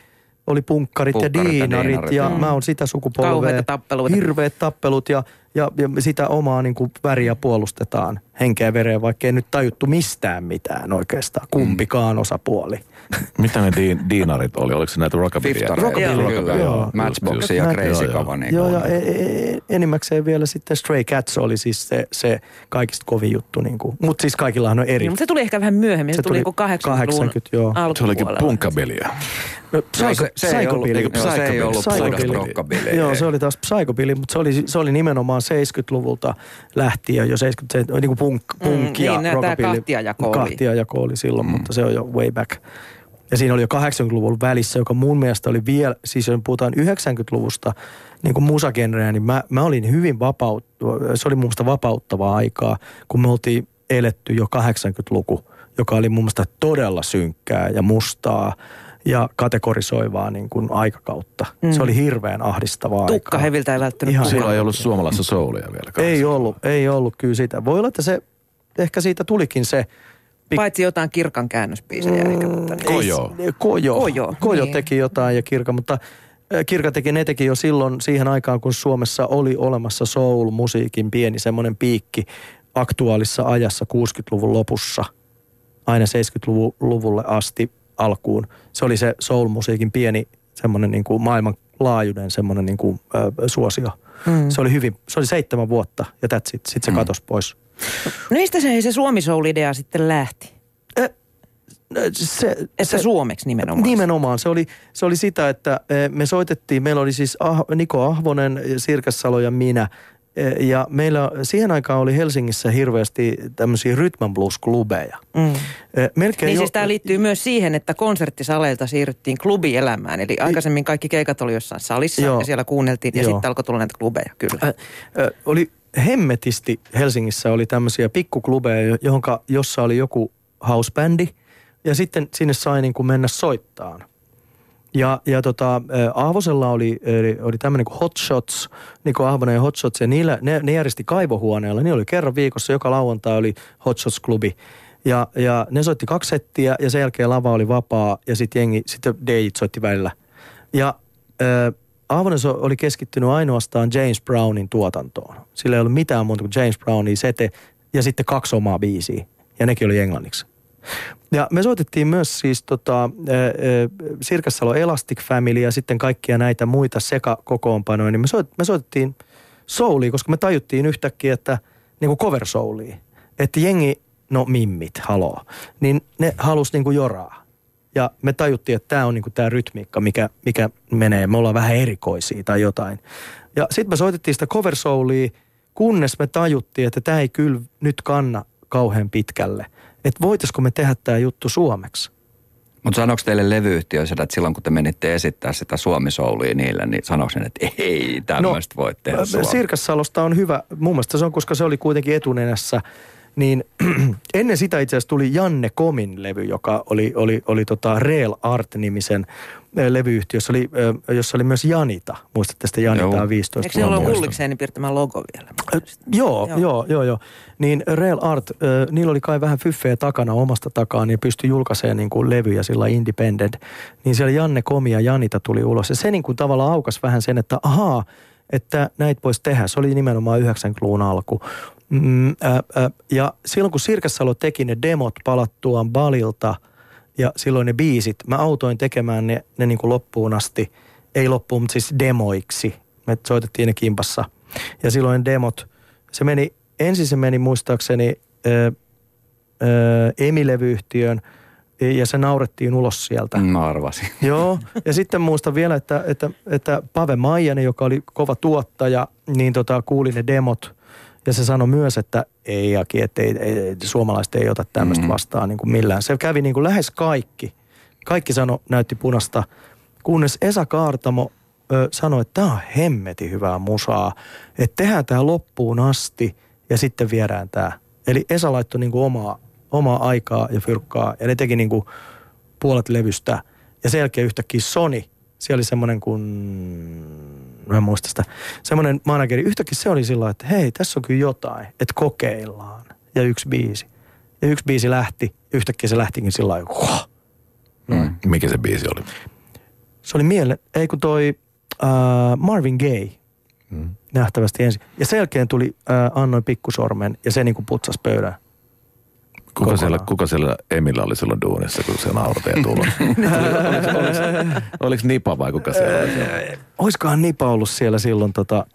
oli punkkarit, Punkkarit ja diinarit ja, diinarit, ja mä oon sitä sukupolvea. Kauheita tappeluita. Hirveät tappelut ja, ja, ja sitä omaa niin kuin väriä puolustetaan henkeä ja vereä, vaikka ei nyt tajuttu mistään mitään oikeastaan, kumpikaan osapuoli. Mitä ne diin, diinarit oli? Oliko se näitä? Fiftareita, Rockabilly, joo. Matchboxia ja Crazy joo, joo. Kava. Niin Joo, ja e- e- enimmäkseen vielä sitten Stray Cats oli siis se, se kaikista kovin juttu. Niin mutta siis kaikillahan on eri. Niin, mutta se tuli ehkä vähän myöhemmin, se, Se tuli, tuli niin kuin 80-luvun 80, joo. Se olikin alkupuolella. No, Joo, se, se, ei ollut, psychobilly. joo, se ei ollut Psychobilly. Joo, se oli taas psychobilly, mutta se oli, se oli nimenomaan 70-luvulta lähtien jo 70, niin kuin punk, Mm, punk ja niin, rockabilly. kahtiajako oli. Kahtiajako oli silloin, mm. mutta se on jo way back. Ja siinä oli jo 80-luvun välissä, joka mun mielestä oli vielä, siis jos puhutaan 90-luvusta niin kuin musagenreä, niin mä, mä olin hyvin vapaut, se oli mun mielestä vapauttavaa aikaa, kun me oltiin eletty jo 80-luku, joka oli mun mielestä todella synkkää ja mustaa ja kategorisoivaa niin kuin aikakautta. Mm. Se oli hirveän ahdistavaa Tukka aikaa. heviltä ei välttänyt Ihan Silloin ei ollut suomalaisessa soulia vielä. kanssa. Ei ollut, ei ollut kyllä sitä. Voi olla, että se, ehkä siitä tulikin se pik- Paitsi jotain kirkan käännösbiisejä. Eikä, tota, niin. Kojo. Kojo. Kojo, Kojo niin. teki jotain ja Kirka, mutta Kirka teki, ne teki jo silloin siihen aikaan, kun Suomessa oli olemassa soul-musiikin pieni semmoinen piikki aktuaalissa ajassa 60-luvun lopussa aina 70-luvulle asti alkuun. Se oli se soul-musiikin pieni semmoinen niin kuin maailmanlaajuinen semmoinen niin kuin, äh, suosio. Mm. Se oli hyvin, se oli seitsemän vuotta ja that's it. Sitten se mm. katosi pois. No mistä se, se Suomi Soul-idea sitten lähti? Äh, se, Että se, suomeksi nimenomaan. Nimenomaan. Se oli, se oli sitä, että me soitettiin, meillä oli siis ah, Niko Ahvonen, Sirkassalo ja minä. Eh, Ja meillä siihen aikaan oli Helsingissä hirveästi tämmöisiä rhythm blues-klubeja. Mm. Melkein Niin jo- siis tämä liittyy myös siihen, että konserttisaleilta siirryttiin klubielämään. Eli aikaisemmin kaikki keikat oli jossain salissa Joo. ja siellä kuunneltiin ja Joo. sitten alkoi tulla näitä klubeja, kyllä. Ö, ö, oli hemmetisti Helsingissä oli tämmöisiä pikkuklubeja, jo- johonka, jossa oli joku housebändi ja sitten sinne sai niin kuin mennä soittaan. Ja, ja tota, ö, Ahvosella oli, oli, tämmöinen kuin Hot Shots, Niko Ahvonen ja Hot Shots, ja niillä, ne, ne järjesti kaivohuoneella. Niillä oli kerran viikossa, joka lauantai oli Hot Shots-klubi. Ja, ja ne soitti kaksi settiä, ja sen jälkeen lava oli vapaa, ja sitten jengi, sitten DJt soitti välillä. Ja ö, Ahvonen so- oli keskittynyt ainoastaan James Brownin tuotantoon. Sillä ei ollut mitään muuta kuin James Brownin sete, ja sitten kaksi omaa biisiä, ja nekin oli englanniksi. Ja me soitettiin myös siis tota, Sirkassalo Elastic Family ja sitten kaikkia näitä muita sekakokoonpanoja, niin me, soit, me soitettiin soulia, koska me tajuttiin yhtäkkiä, että niin kuin cover soulia, että jengi, no mimmit, haloo, niin ne halus niin kuin joraa. Ja me tajuttiin, että tämä on niin tämä rytmiikka, mikä, mikä menee, me ollaan vähän erikoisia tai jotain. Ja sitten me soitettiin sitä cover soulia, kunnes me tajuttiin, että tämä ei kyllä nyt kanna kauhean pitkälle. Että voitaisiko me tehdä tämä juttu suomeksi? Mutta sanoiko teille levyyhtiöissä, että silloin kun te menitte esittää sitä suomisoulia niille, niin sanoiko ne, että ei tämmöistä no, voi tehdä ä, suomeksi? Sirkassalosta on hyvä, mun mielestä se on, koska se oli kuitenkin etunenässä, niin ennen sitä itse asiassa tuli Janne Komin levy, joka oli, oli, oli tota Real Art-nimisen ä, levyyhtiö, jossa oli, ä, jossa oli myös Janita. Muistatte sitä Janitaa Joo. 15 Eikö siellä ollut vuotta? Ullikseenin piirtämä logo vielä? Joo. joo, joo, joo, joo. Niin Real Art, äh, niillä oli kai vähän fyffeä takana omasta takaa, niin pystyi julkaisemaan niin kuin levyjä sillä independent. Niin siellä Janne Komi ja Janita tuli ulos. Ja se niin kuin tavallaan aukas vähän sen, että ahaa, että näitä voisi tehdä. Se oli nimenomaan 90-luvun alku. Mm, äh, äh, ja silloin kun Sirkassalo teki ne demot palattuaan Balilta ja silloin ne biisit, mä autoin tekemään ne, ne niin kuin loppuun asti. Ei loppuun, mutta siis demoiksi. Me soitettiin ne kimpassa. Ja silloin ne demot, se meni, ensin se meni muistaakseni ö, Emilevyyhtiön ja se naurettiin ulos sieltä. Mä arvasin. Joo, ja sitten muistan vielä, että, että, että Pave Maijanen, joka oli kova tuottaja, niin tota, kuuli ne demot. Ja se sanoi myös, että ei Jaki, että ei, ei, suomalaiset ei ota tämmöistä vastaan niin kuin millään. Se kävi niin kuin lähes kaikki. Kaikki sano, näytti punasta, kunnes Esa Kaartamo ö, sanoi, että tämä on hemmeti hyvää musaa. Että tehdään tämä loppuun asti ja sitten viedään tämä. Eli Esa laittoi niin kuin omaa, omaa aikaa ja fyrkkaa ja ne teki niin kuin puolet levystä. Ja sen jälkeen yhtäkkiä Sony, siellä oli semmoinen kuin, mä en muista sitä, semmoinen manageri, yhtäkkiä se oli sillä että hei, tässä on kyllä jotain, että kokeillaan. Ja yksi biisi. Ja yksi biisi lähti, yhtäkkiä se lähtikin sillä lailla, Mm. Mikä se biisi oli? se oli miele, ei kun toi äh, Marvin Gaye Mm. nähtävästi ensin. Ja sen jälkeen tuli äh, Annoin pikkusormen ja se niinku putsasi pöydän. Kuka siellä, kuka siellä Emillä oli silloin duunissa, kun se nauratee tulla? oliko, oliko, oliko Nipa vai kuka siellä oli? siellä? Oiskohan Nipa ollut siellä silloin tota,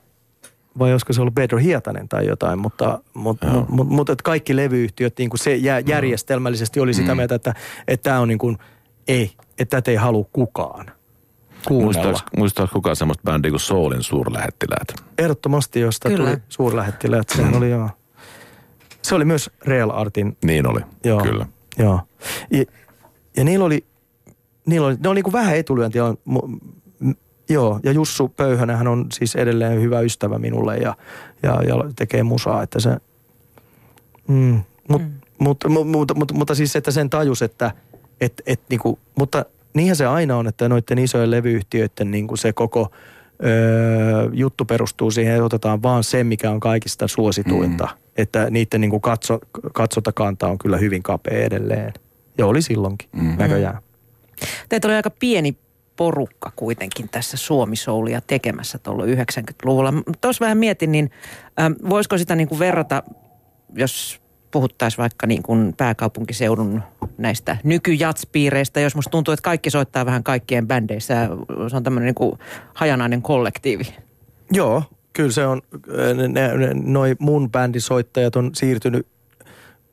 vai olisiko se ollut Pedro Hietanen tai jotain, mutta, mutta, Joo. mutta, mutta, kaikki levyyhtiöt niin kuin se jä, järjestelmällisesti oli sitä mieltä, että, että tämä on niin kuin, ei, että tätä ei halua kukaan kuunnella. Muistaaks kukaan semmoista bändiä kuin Soulin suurlähettiläät? Ehdottomasti, josta Kyllä. tuli suurlähettiläät, sehän oli joo. Se oli myös Real Artin Niin oli, Joo. kyllä. Joo. Ja, ja niillä oli, niillä oli, ne oli niinku vähän etulyöntiä. Joo, ja Jussu Pöyhönen hän on siis edelleen hyvä ystävä minulle ja, ja, ja tekee musaa, että se... Mm, mut, mm. Mutta, mu, mutta, mutta, mutta siis, että sen tajus, että et, et, niinku, mutta niinhän se aina on, että noiden isojen levyyhtiöiden niinku se koko öö, juttu perustuu siihen, että otetaan vaan se, mikä on kaikista suosituinta. Mm. Että niiden niinku katso, katsontakanta on kyllä hyvin kapea edelleen. Ja oli silloinkin, mm. näköjään. Teitä oli aika pieni porukka kuitenkin tässä Suomi-soulia tekemässä tuolla 90-luvulla. Tuossa vähän mietin, niin ähm, voisiko sitä niin kuin verrata, jos puhuttaisiin vaikka niin kuin pääkaupunkiseudun näistä nykyjatspiireistä, jos musta tuntuu, että kaikki soittaa vähän kaikkien bändeissä. Se on tämmöinen niin kuin hajanainen kollektiivi. Joo, kyllä se on, ne, ne, ne, noi mun bändisoittajat on siirtynyt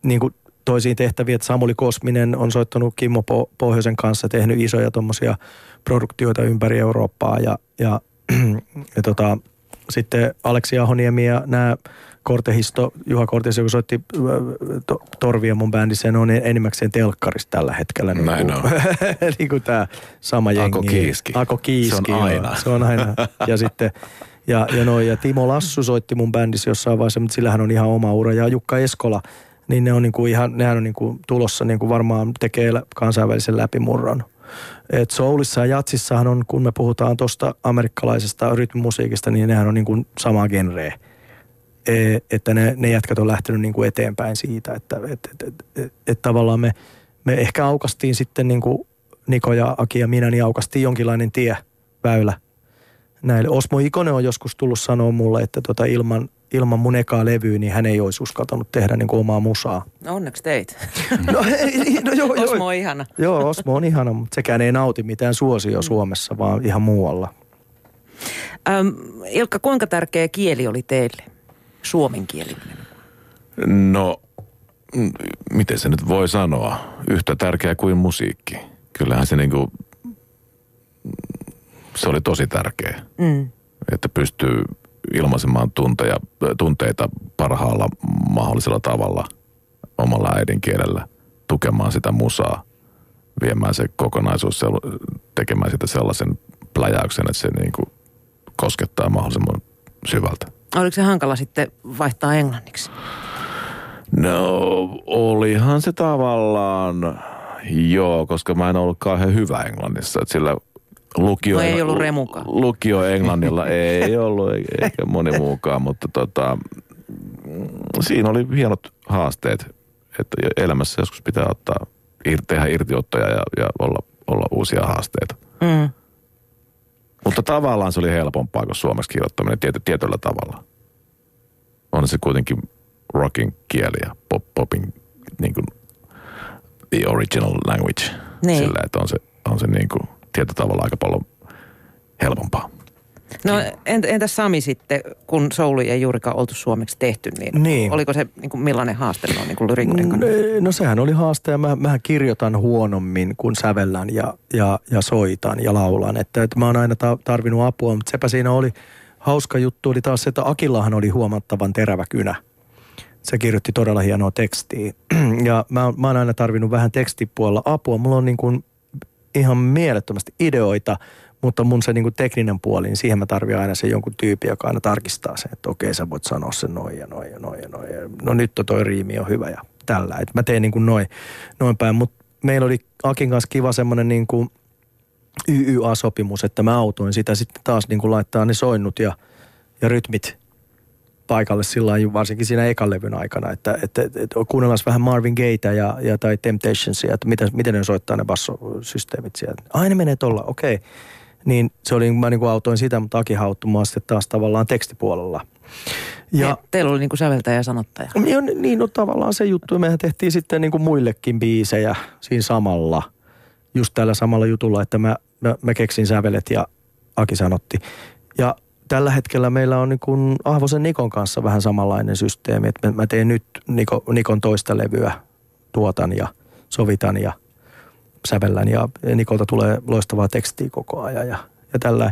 niin kuin toisiin tehtäviin, että Samuli Kosminen on soittanut Kimmo po- Pohjoisen kanssa, tehnyt isoja tuommoisia produktioita ympäri Eurooppaa ja, ja, ja tota, sitten Aleksi Ahoniemi ja nämä Kortehisto, Juha Kortehisto, joka soitti ö, to, Torvia mun bändissä, ne on enimmäkseen telkkarissa tällä hetkellä. Niin Näin kuin, on. niin kuin tämä sama jengi. Ako Kiiski. Ako Kiiski. Se on joo. aina. Se on aina. Ja sitten, ja, ja, noi, ja Timo Lassu soitti mun bändissä jossain vaiheessa, mutta sillähän on ihan oma ura. Ja Jukka Eskola, niin ne on niinku ihan, nehän on niinku tulossa niinku varmaan tekee kansainvälisen läpimurron. Et soulissa ja jatsissahan on, kun me puhutaan tuosta amerikkalaisesta rytmimusiikista, niin nehän on niinku sama genreä. E, että ne, ne jätkät on lähtenyt niinku eteenpäin siitä, että et, et, et, et, et tavallaan me, me ehkä aukastiin sitten niinku Niko ja Aki ja minä, niin aukastiin jonkinlainen tie, väylä näille. Osmo Ikonen on joskus tullut sanoa mulle, että tota ilman, ilman mun ekaa levyä, niin hän ei olisi uskaltanut tehdä niin omaa musaa. Onneksi teit. No, ei, no joo, joo. Osmo on ihana. Joo, Osmo on ihana, mutta sekään ei nauti mitään suosio Suomessa, vaan ihan muualla. Ähm, Ilkka, kuinka tärkeä kieli oli teille? Suomen kieli. No, miten se nyt voi sanoa? Yhtä tärkeä kuin musiikki. Kyllähän se niinku, se oli tosi tärkeä. Mm. Että pystyy ilmaisemaan tunteja, tunteita parhaalla mahdollisella tavalla omalla äidinkielellä, tukemaan sitä musaa, viemään se kokonaisuus, tekemään sitä sellaisen pläjäyksen, että se niinku koskettaa mahdollisimman syvältä. Oliko se hankala sitten vaihtaa englanniksi? No, olihan se tavallaan, joo, koska mä en ollut kauhean hyvä englannissa. Että sillä lukio, No ei ollut remukaan. lukio englannilla ei ollut, e- eikä moni muukaan, mutta tota, siinä oli hienot haasteet, että elämässä joskus pitää ottaa, tehdä irtiottoja ja, ja olla, olla uusia haasteita. Mm. Mutta tavallaan se oli helpompaa kuin suomeksi kirjoittaminen tiety, tietyllä tavalla. On se kuitenkin rockin kieli ja pop, popin niin kuin the original language. Niin. Sillä, että on se, on se niin kuin tietyllä tavalla aika paljon helpompaa. No entä, entäs Sami sitten, kun souli ei juurikaan oltu suomeksi tehty, niin, Niin. oliko se niin kuin millainen haaste noin niin kuin lyrikoiden kannalta? No sehän oli haaste ja mä, mähän kirjoitan huonommin kuin sävellän ja, ja, ja soitan ja laulan. Että, että mä oon aina ta- tarvinnut apua, mutta sepä siinä oli hauska juttu oli taas se, että Akillahan oli huomattavan terävä kynä. Se kirjoitti todella hienoa tekstiä. Ja mä, mä oon aina tarvinnut vähän tekstipuolella apua. Mulla on niin kuin ihan mielettömästi ideoita, mutta mun se niin tekninen puoli, niin siihen mä tarvitsen aina se jonkun tyypin, joka aina tarkistaa sen, että okei sä voit sanoa sen noin ja noin ja noin ja noin. Ja no nyt toi riimi on hyvä ja tällä. Et mä teen niin kuin noin, noin päin, mutta meillä oli Akin kanssa kiva semmoinen niin kuin YYA-sopimus, että mä autoin sitä sitten taas niin kuin laittaa ne soinnut ja, ja rytmit paikalle sillä varsinkin siinä ekan levyn aikana, että, että, että, että kuunnellaan vähän Marvin Gayetä ja, ja tai Temptationsia, että miten, miten ne soittaa ne bassosysteemit sieltä. Ai ne menee tolla, okei. Niin se oli, mä niin kuin autoin sitä, mutta Aki hauttui mua sitten taas tavallaan tekstipuolella. Ja, Ja, teillä oli niin kuin säveltäjä ja sanottaja. ja niin, no tavallaan se juttu. Mehän tehtiin sitten niin kuin muillekin biisejä siinä samalla, just tällä samalla jutulla, että mä, mä, mä keksin sävelet ja Aki sanotti. Ja tällä hetkellä meillä on niin kuin Ahvosen Nikon kanssa vähän samanlainen systeemi, että mä, mä teen nyt Niko, Nikon toista levyä, tuotan ja sovitan ja sävellän ja Nikolta tulee loistavaa tekstiä koko ajan ja, ja tällä.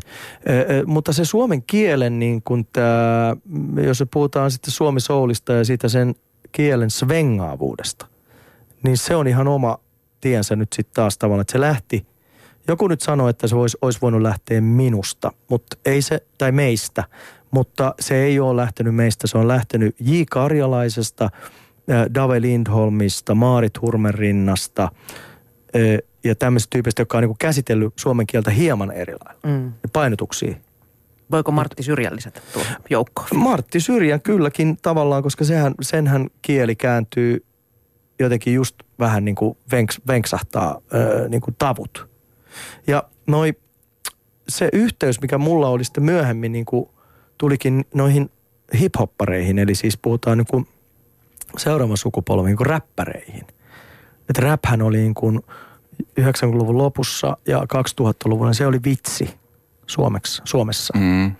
Mutta se suomen kielen, niin kun tää, jos puhutaan sitten suomi soulista ja siitä sen kielen svengaavuudesta, niin se on ihan oma tiensä nyt sitten taas tavallaan, että se lähti. Joku nyt sanoi, että se olisi, olisi voinut lähteä minusta, mutta ei se, tai meistä, mutta se ei ole lähtenyt meistä. Se on lähtenyt J. Karjalaisesta, Dave Lindholmista, Maarit Hurmerinnasta äh, ja tämmöisistä tyypistä, jotka on niin käsitellyt suomen kieltä hieman eri lailla. Mm. Painotuksia. Voiko Martti Syrjän lisätä tuohon joukkoon? Martti Syrjän kylläkin tavallaan, koska sehän, senhän kieli kääntyy jotenkin just vähän niin kuin venks, venksahtaa öö, niin kuin tavut. Ja noi, se yhteys, mikä mulla oli sitten myöhemmin, niin kuin tulikin noihin hiphoppareihin, eli siis puhutaan niin kuin seuraavan sukupolven niin kuin räppäreihin. Että räphän oli niin kuin 90-luvun lopussa ja 2000-luvulla, se oli vitsi Suomeksi, Suomessa. Mm.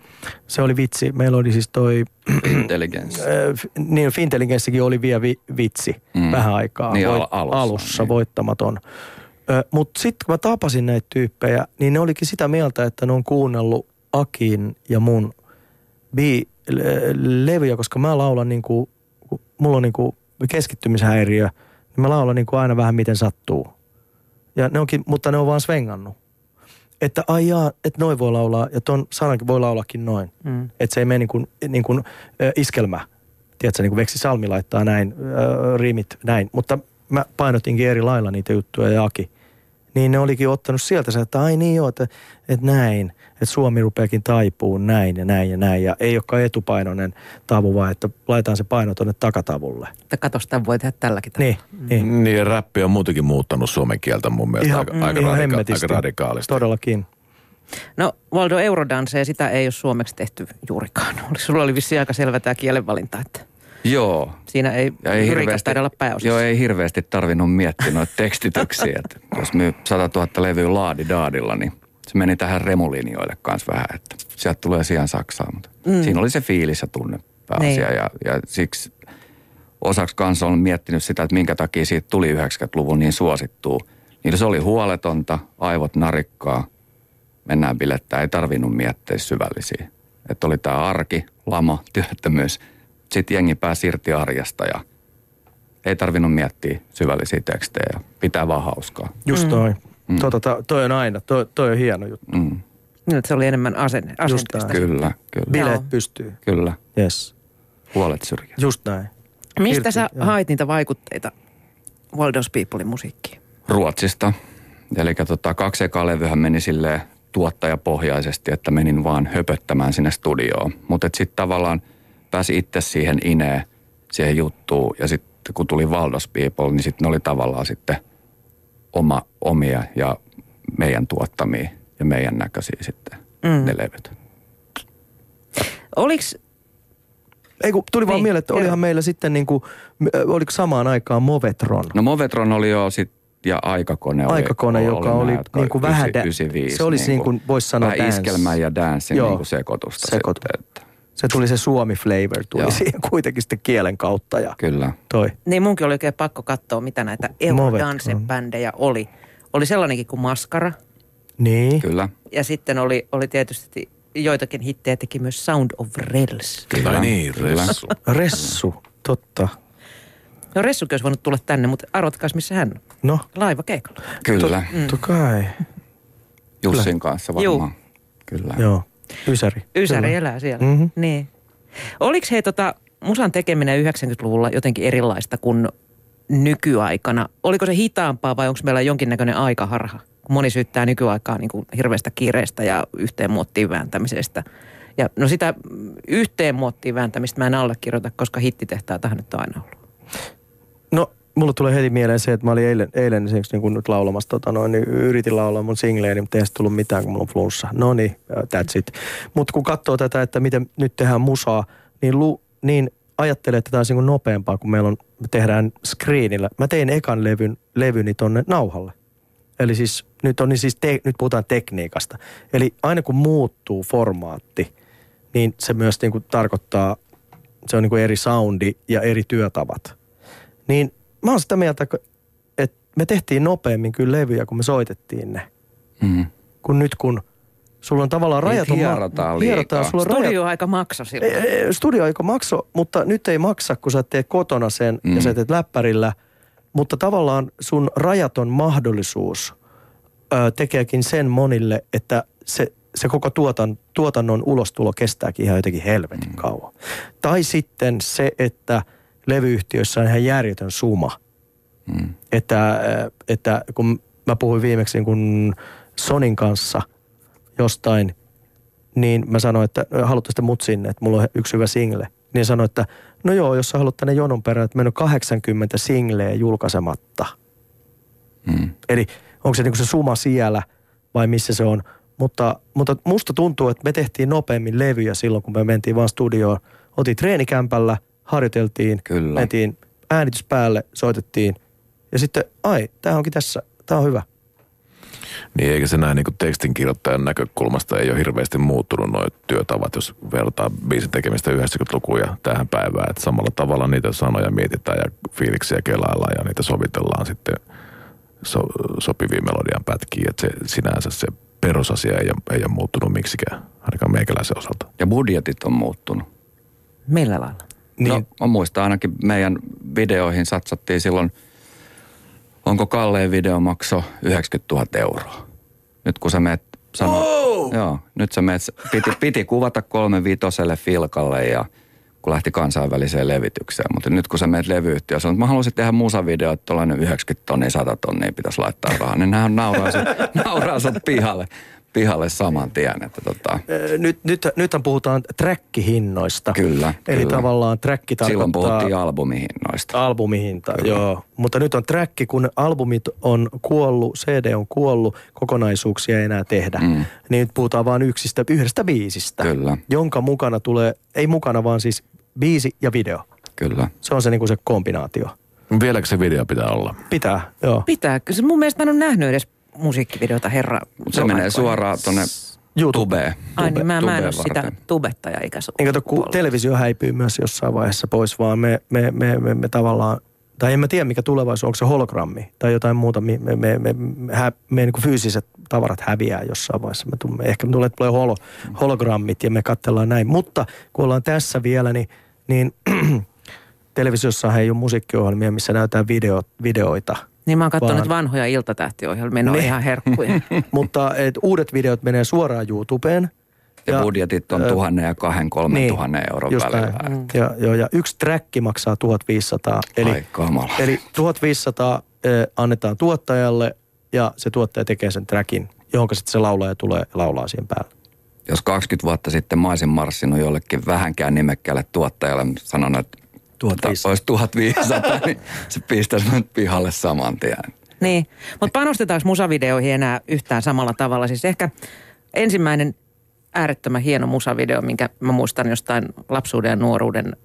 Se oli vitsi. Meillä oli siis toi, Intelligence. äh, niin Fintelligenssikin oli vielä vi, vitsi Mm. vähän aikaa. Niin, al- alussa, alussa niin. voittamaton. Mutta sitten kun mä tapasin näitä tyyppejä, niin ne olikin sitä mieltä, että ne on kuunnellut Akin ja mun bi- le- levyjä, koska mä laulan niin kuin, mulla on niin kuin keskittymishäiriö, niin mä laulan niin kuin aina vähän miten sattuu. Ja ne onkin, mutta ne on vaan svengannut. Että ai jaa, että noin voi laulaa ja ton sanankin voi laulakin noin. Mm. Että se ei mene niin kuin, niin kuin ö, iskelmä. Tiedätkö, niin kuin Veksi Salmi laittaa näin, ö, riimit näin. Mutta mä painotinkin eri lailla niitä juttuja ja Aki. Niin ne olikin ottanut sieltä sen, että ai niin joo, että, että näin. Että Suomi rupeakin taipuun näin ja näin ja näin. Ja ei olekaan etupainoinen tavu, vaan että laitetaan se paino tuonne takatavulle. Että katos, tämän voi tehdä tälläkin tavalla. Niin, niin. Niin, räppi on muutenkin muuttanut suomen kieltä mun mielestä Ihan- aika, mm, aika, ihan radika- aika radikaalisti. Todellakin. No Waldo Eurodance, sitä ei ole suomeksi tehty juurikaan. Oli, sulla oli vissiin aika selvä tämä kielenvalinta, että Joo. siinä ei, Ja ei hirveästi, taida olla pääosassa. joo, ei hirveästi tarvinnut miettiä noita tekstityksiä. että jos myy 100 000 levyä laadidaadilla, niin se meni tähän remulinjoille kanssa vähän, että sieltä tulee sijaan Saksaa. Mutta mm. Siinä oli se fiilis ja tunne pääasia Niin. ja, ja siksi osaksi kanssa on miettinyt sitä, että minkä takia siitä tuli 90-luvun niin suosittuu. Niin se oli huoletonta, aivot narikkaa, mennään bilettää, ei tarvinnut miettiä syvällisiä. Että oli tämä arki, lama, työttömyys. Sitten jengi pääsi irti arjesta ja ei tarvinnut miettiä syvällisiä tekstejä ja pitää vaan hauskaa. Just toi. Mm. Tota, toi on aina, toi, toi on hieno juttu. Mm. Että se oli enemmän asenne, asenteesta. Kyllä, kyllä, Bileet Joo. pystyy. kyllä. Yes. Huolet syrjään. Just näin. Mistä Irti, sä joo. hait niitä vaikutteita Waldo's Peoplein musiikkiin? Ruotsista. Eli tota, kaksi ekaa levyhän meni silleen tuottajapohjaisesti, että menin vaan höpöttämään sinne studioon. Mutta sitten tavallaan pääsi itse siihen ineen, siihen juttuun. Ja sitten kun tuli Valdos People, niin sitten ne oli tavallaan sitten oma, omia ja meidän tuottamia ja meidän näköisiä sitten mm. ne levyt. Oliks, Ei kun tuli vaan Niin, mieleen, että olihan meillä sitten niin kuin, oliko samaan aikaan Movetron? No Movetron oli jo sit ja Aikakone oli. Aikakone, joka oli nämä, jotka niin kuin vähän dä- 95, se olisi niin kuin voisi sanoa vähän dance. iskelmän ja dancen Joo. niin kuin sekoitusta Sekoitu. sitten. Että, Se tuli se Suomi flavor tuli Joo. siihen kuitenkin sitten kielen kautta ja kyllä. toi. Niin munkin oli oikein pakko katsoa, mitä näitä Eurodance-bändejä oli. Oli sellainenkin kuin Maskara. Niin. Kyllä. Ja sitten oli, oli tietysti joitakin hittejä teki myös Sound of Rails. Kyllä. Tai niin, Kyllä. Ressu. Ressu, totta. No Ressukin olisi voinut tulla tänne, mutta arvatkaas missä hän on. No, Laiva keikalla. Kyllä. totta kai. Jussin kanssa Juu. varmaan. Kyllä. Joo, Ysäri. Ysäri Kyllä. elää siellä. Mhm. Niin. Oliko hei tota, musan tekeminen 90-luvulla jotenkin erilaista kuin nykyaikana? Oliko se hitaampaa vai onko meillä jonkinnäköinen aikaharha? Moni syyttää nykyaikaa niin kuin hirveästä kiireestä ja yhteen muottiin vääntämisestä. Ja no sitä yhteen muottiin vääntämistä mä en allekirjoita, koska hittitehtaatahan nyt on aina ollut. Mulle tulee heti mieleen se, että mä olin eilen, eilen esimerkiksi niin kun nyt laulamassa, tota noin, niin yritin laulaa mun singleeni, mutta ei tullut mitään, kun mulla on flunssa. No niin, that's it. Mutta kun katsoo tätä, että miten nyt tehdään musaa, niin, lu, niin ajattelee, että tämä olisi niin nopeampaa, kun meillä on, me tehdään screenillä. Mä tein ekan levyn, levyni tonne nauhalle. Eli siis nyt, on niin siis te, nyt puhutaan tekniikasta. Eli aina kun muuttuu formaatti, niin se myös niin kuin tarkoittaa, se on niin kuin eri soundi ja eri työtavat. Niin mä oon sitä mieltä, että me tehtiin nopeammin kyllä levyjä, kun me soitettiin ne. Mm. Kun nyt kun sulla on tavallaan Niin, rajaton... ma- hierotaan hierotaan liikaa. sulla on rajat, Studioaika makso silloin. Ei, ei, studioaika makso, mutta nyt ei maksa, kun sä teet kotona sen mm. ja sä teet läppärillä. Mutta tavallaan sun rajaton mahdollisuus ö, tekeekin sen monille, että se, se koko tuotan, tuotannon ulostulo kestääkin ihan jotenkin helvetin mm. kauan. Tai sitten se, että levyyhtiöissä on ihan järjetön suma. Mm. Että, ö, että kun mä puhuin viimeksi niin kun Sonin kanssa jostain, niin mä sanoin, että haluatte mut sinne, että mulla on yksi hyvä single. Niin sanoin, että no joo, jos sä haluat tänne jonon perään, että meillä on 80 singleä julkaisematta. Mm. Eli onko se niinku se suma siellä vai missä se on. Mutta, mutta musta tuntuu, että me tehtiin nopeammin levyjä silloin, kun me mentiin vaan studioon. Oltiin treenikämpällä, harjoiteltiin, Kyllä. mentiin äänitys päälle, soitettiin. Ja sitten, ai, tämä onkin tässä, tämä on hyvä. Niin eikä se näin niin kuin tekstinkirjoittajan näkökulmasta ei ole hirveästi muuttunut nuo työtavat, jos vertaa biisin tekemistä 90-lukuun ja tähän päivään. Että samalla tavalla niitä sanoja mietitään ja fiiliksiä kelaillaan ja niitä sovitellaan sitten so, sopiviin melodian pätkiin. Että se sinänsä se perusasia ei ole, ei ole muuttunut miksikään, ainakaan meikäläisen osalta. Ja budjetit on muuttunut. Millä lailla? Niin, No, mä muistan ainakin meidän videoihin satsattiin silloin, onko kalleen video makso 90 000 euroa. Nyt kun sä meet sano, Oh! joo, nyt sä meet, piti, piti kuvata kolme vitoselle filkalle ja kun lähti kansainväliseen levitykseen. Mutta nyt kun sä meet levyyhtiöön, sanot, että mä haluaisin tehdä musavideo, että tuollainen 90 tonnia, 100 tonnia pitäisi laittaa rahaa, niin nehän nauraa sut, nauraa sut pihalle, pihalle saman tien. Että tota, nyt, nyt, nythän puhutaan träkkihinnoista. Kyllä, Eli kyllä. tavallaan träkki tarkoittaa... silloin puhuttiin albumihinnoista. Albumihinta, joo. Mutta nyt on träkki, kun albumit on kuollut, CD on kuollut, kokonaisuuksia ei enää tehdä. Mm. Niin nyt puhutaan vain yksistä, yhdestä biisistä. Kyllä. Jonka mukana tulee, ei mukana vaan siis biisi ja video. Kyllä. Se on se, niin kuin se kombinaatio. Vieläkö se video pitää olla? Pitää, joo. Pitää. Kyllä se mun mielestä mä en ole nähnyt edes musiikkivideota, herra. Se menee suoraan tuonne YouTube. Ai niin, mä, mä en ole sitä tubettaja eikä su- Niin kato, kun televisio häipyy myös jossain vaiheessa pois, vaan me, me, me, me, me tavallaan, tai en mä tiedä mikä tulevaisuus, onko se hologrammi tai jotain muuta, me, me, me, me, me, hä, me niin kuin fyysiset tavarat häviää jossain vaiheessa. Me tumme, ehkä me tulee, tulee holo, hologrammit ja me katsellaan näin. Mutta kun ollaan tässä vielä, niin, niin televisiossa ei ole musiikkiohjelmia, missä näytetään video, videoita. Niin mä oon katsonut Vaan- vanhoja iltatähtiohjelmia, ne on Niin. ihan herkkuja. Mutta et uudet videot menee suoraan YouTubeen. Ja, budjetit on tuhannen ja kahden, kolmen niin, tuhannen euron välillä. näin. Ja, ja, ja yksi träkki maksaa 1500. Eli, Ai kamala. eli 1500 ö, annetaan tuottajalle ja se tuottaja tekee sen trackin, johon sitten se laulaja tulee ja laulaa siihen päälle. Jos 20 vuotta sitten mä olisin marssinut jollekin vähänkään nimekkäälle tuottajalle sanonut, että 1500. olisi 1500, niin se pistäisi mut pihalle saman tien. Niin, mutta panostetaanko musavideoihin enää yhtään samalla tavalla? Siis ehkä ensimmäinen äärettömän hieno musavideo, minkä mä muistan jostain lapsuuden ja nuoruuden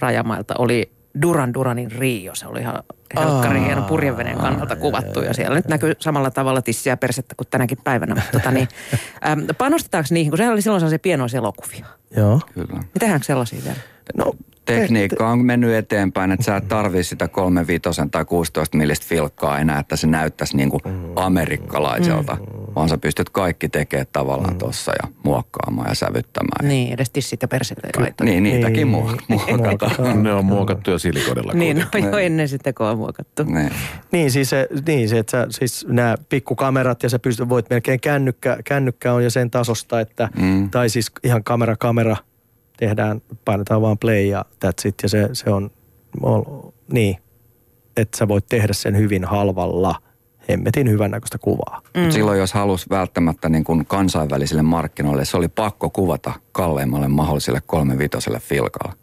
rajamailta, oli Duran Duranin Rio. Se oli ihan helkkari hieno purjeveneen kannalta kuvattu ja siellä nyt näkyy samalla tavalla tissiä persettä kuin tänäkin päivänä. Mutta tota niin, äm, panostetaanko niihin, kun sehän oli silloin sellaisia pienoiselokuvia. Joo. Kyllä. Tehdäänkö sellaisia vielä? No, Tekniikka on mennyt eteenpäin, että sä et tarvii sitä 35 tai 16 millistä filkkaa enää, että se näyttäisi niin kuin amerikkalaiselta, vaan sä pystyt kaikki tekemään tavallaan tossa ja muokkaamaan ja sävyttämään. Niin, edes tissit ja laita. Niin, niitäkin Niin, muok- muokataan. Ne on muokattu jo silikonilla. Niin, no jo ennen sitä tekoa muokattu. Niin. Niin, siis, se, niin se, että sä, siis nämä pikkukamerat ja sä pystyt, voit melkein kännykkä, kännykkä on jo sen tasosta, että, Mm. tai siis ihan kamera kamera tehdään, painetaan vaan play ja that's it ja se, se on, niin, että sä voit tehdä sen hyvin halvalla, hemmetin hyvännäköistä kuvaa. Mm. Silloin jos halusi välttämättä niin kuin kansainvälisille markkinoille, se oli pakko kuvata kalleimmalle mahdolliselle kolmevitoselle filkalla.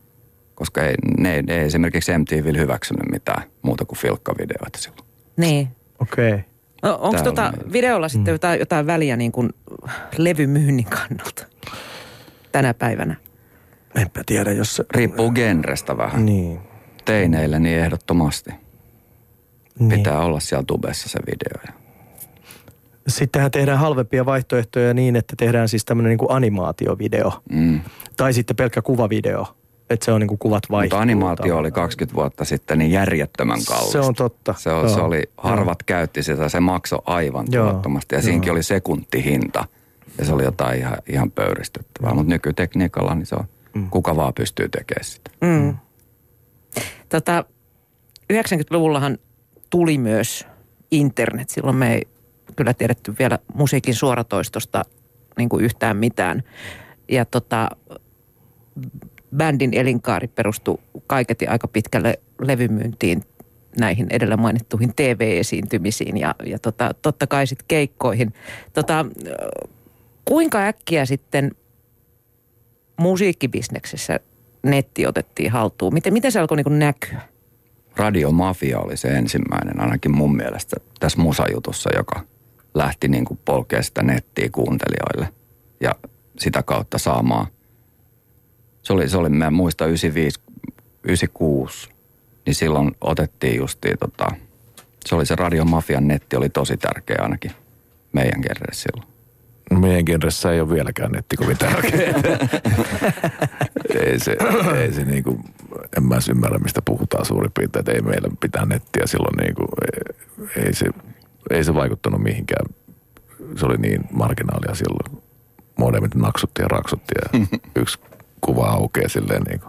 Koska ei, ne, ne ei esimerkiksi MTV hyväksynyt mitään muuta kuin filkkavideoita silloin. Niin. Okei. Okay. No, onko tota on videolla sitten jotain, jotain väliä niin kuin levymyynnin kannalta tänä päivänä? Enpä tiedä, jos. Riippuu genrestä vähän. Niin. Teineillä niin ehdottomasti. niin. Pitää olla siellä tubessa se video. Sittenhän tehdään halvempia vaihtoehtoja niin, että tehdään siis tämmöinen niin kuin animaatiovideo. Mm. Tai sitten pelkkä kuvavideo. Että se on niin kuin kuvat vaihtuu. Mutta animaatio oli tavallaan. 20 vuotta sitten niin järjettömän kallista. Se on totta. Se, on, se oli, harvat käytti sitä, se maksoi aivan Joo. tuhottomasti. Ja siinäkin oli sekuntihinta. Ja se oli jotain ihan, ihan pöyristyttävää. Mutta nykytekniikalla niin se on, Mm. kuka vaan pystyy tekemään sitä. Mm. Tota, 90-luvullahan tuli myös internet. Silloin me ei kyllä tiedetty vielä musiikin suoratoistosta niin kuin yhtään mitään. Ja tota, bändin elinkaari perustui kaiketi aika pitkälle levymyyntiin näihin edellä mainittuihin TV-esiintymisiin ja, ja tota, totta kai sitten keikkoihin. Tota, kuinka äkkiä sitten musiikkibisneksessä netti otettiin haltuun? Miten, miten se alkoi niin näkyä? Radiomafia oli se ensimmäinen, ainakin mun mielestä tässä musajutussa, joka lähti niin kuin polkea sitä nettiä kuuntelijoille ja sitä kautta saamaan. Se oli, se oli mä muistan 95, 96, niin silloin otettiin justiin tota, se oli se Radiomafian netti oli tosi tärkeä ainakin meidän kerreessä silloin. No meidän genressä ei ole vieläkään netti kovin tärkeä. ei se, ei se niinku, en mä ymmärrä mistä puhutaan suurin piirtein, että ei meillä pitää nettiä silloin niinku, ei, ei se, ei se vaikuttanut mihinkään. Se oli niin marginaalia silloin. Modemit naksutti ja raksutti ja yksi kuva aukeaa silleen niinku.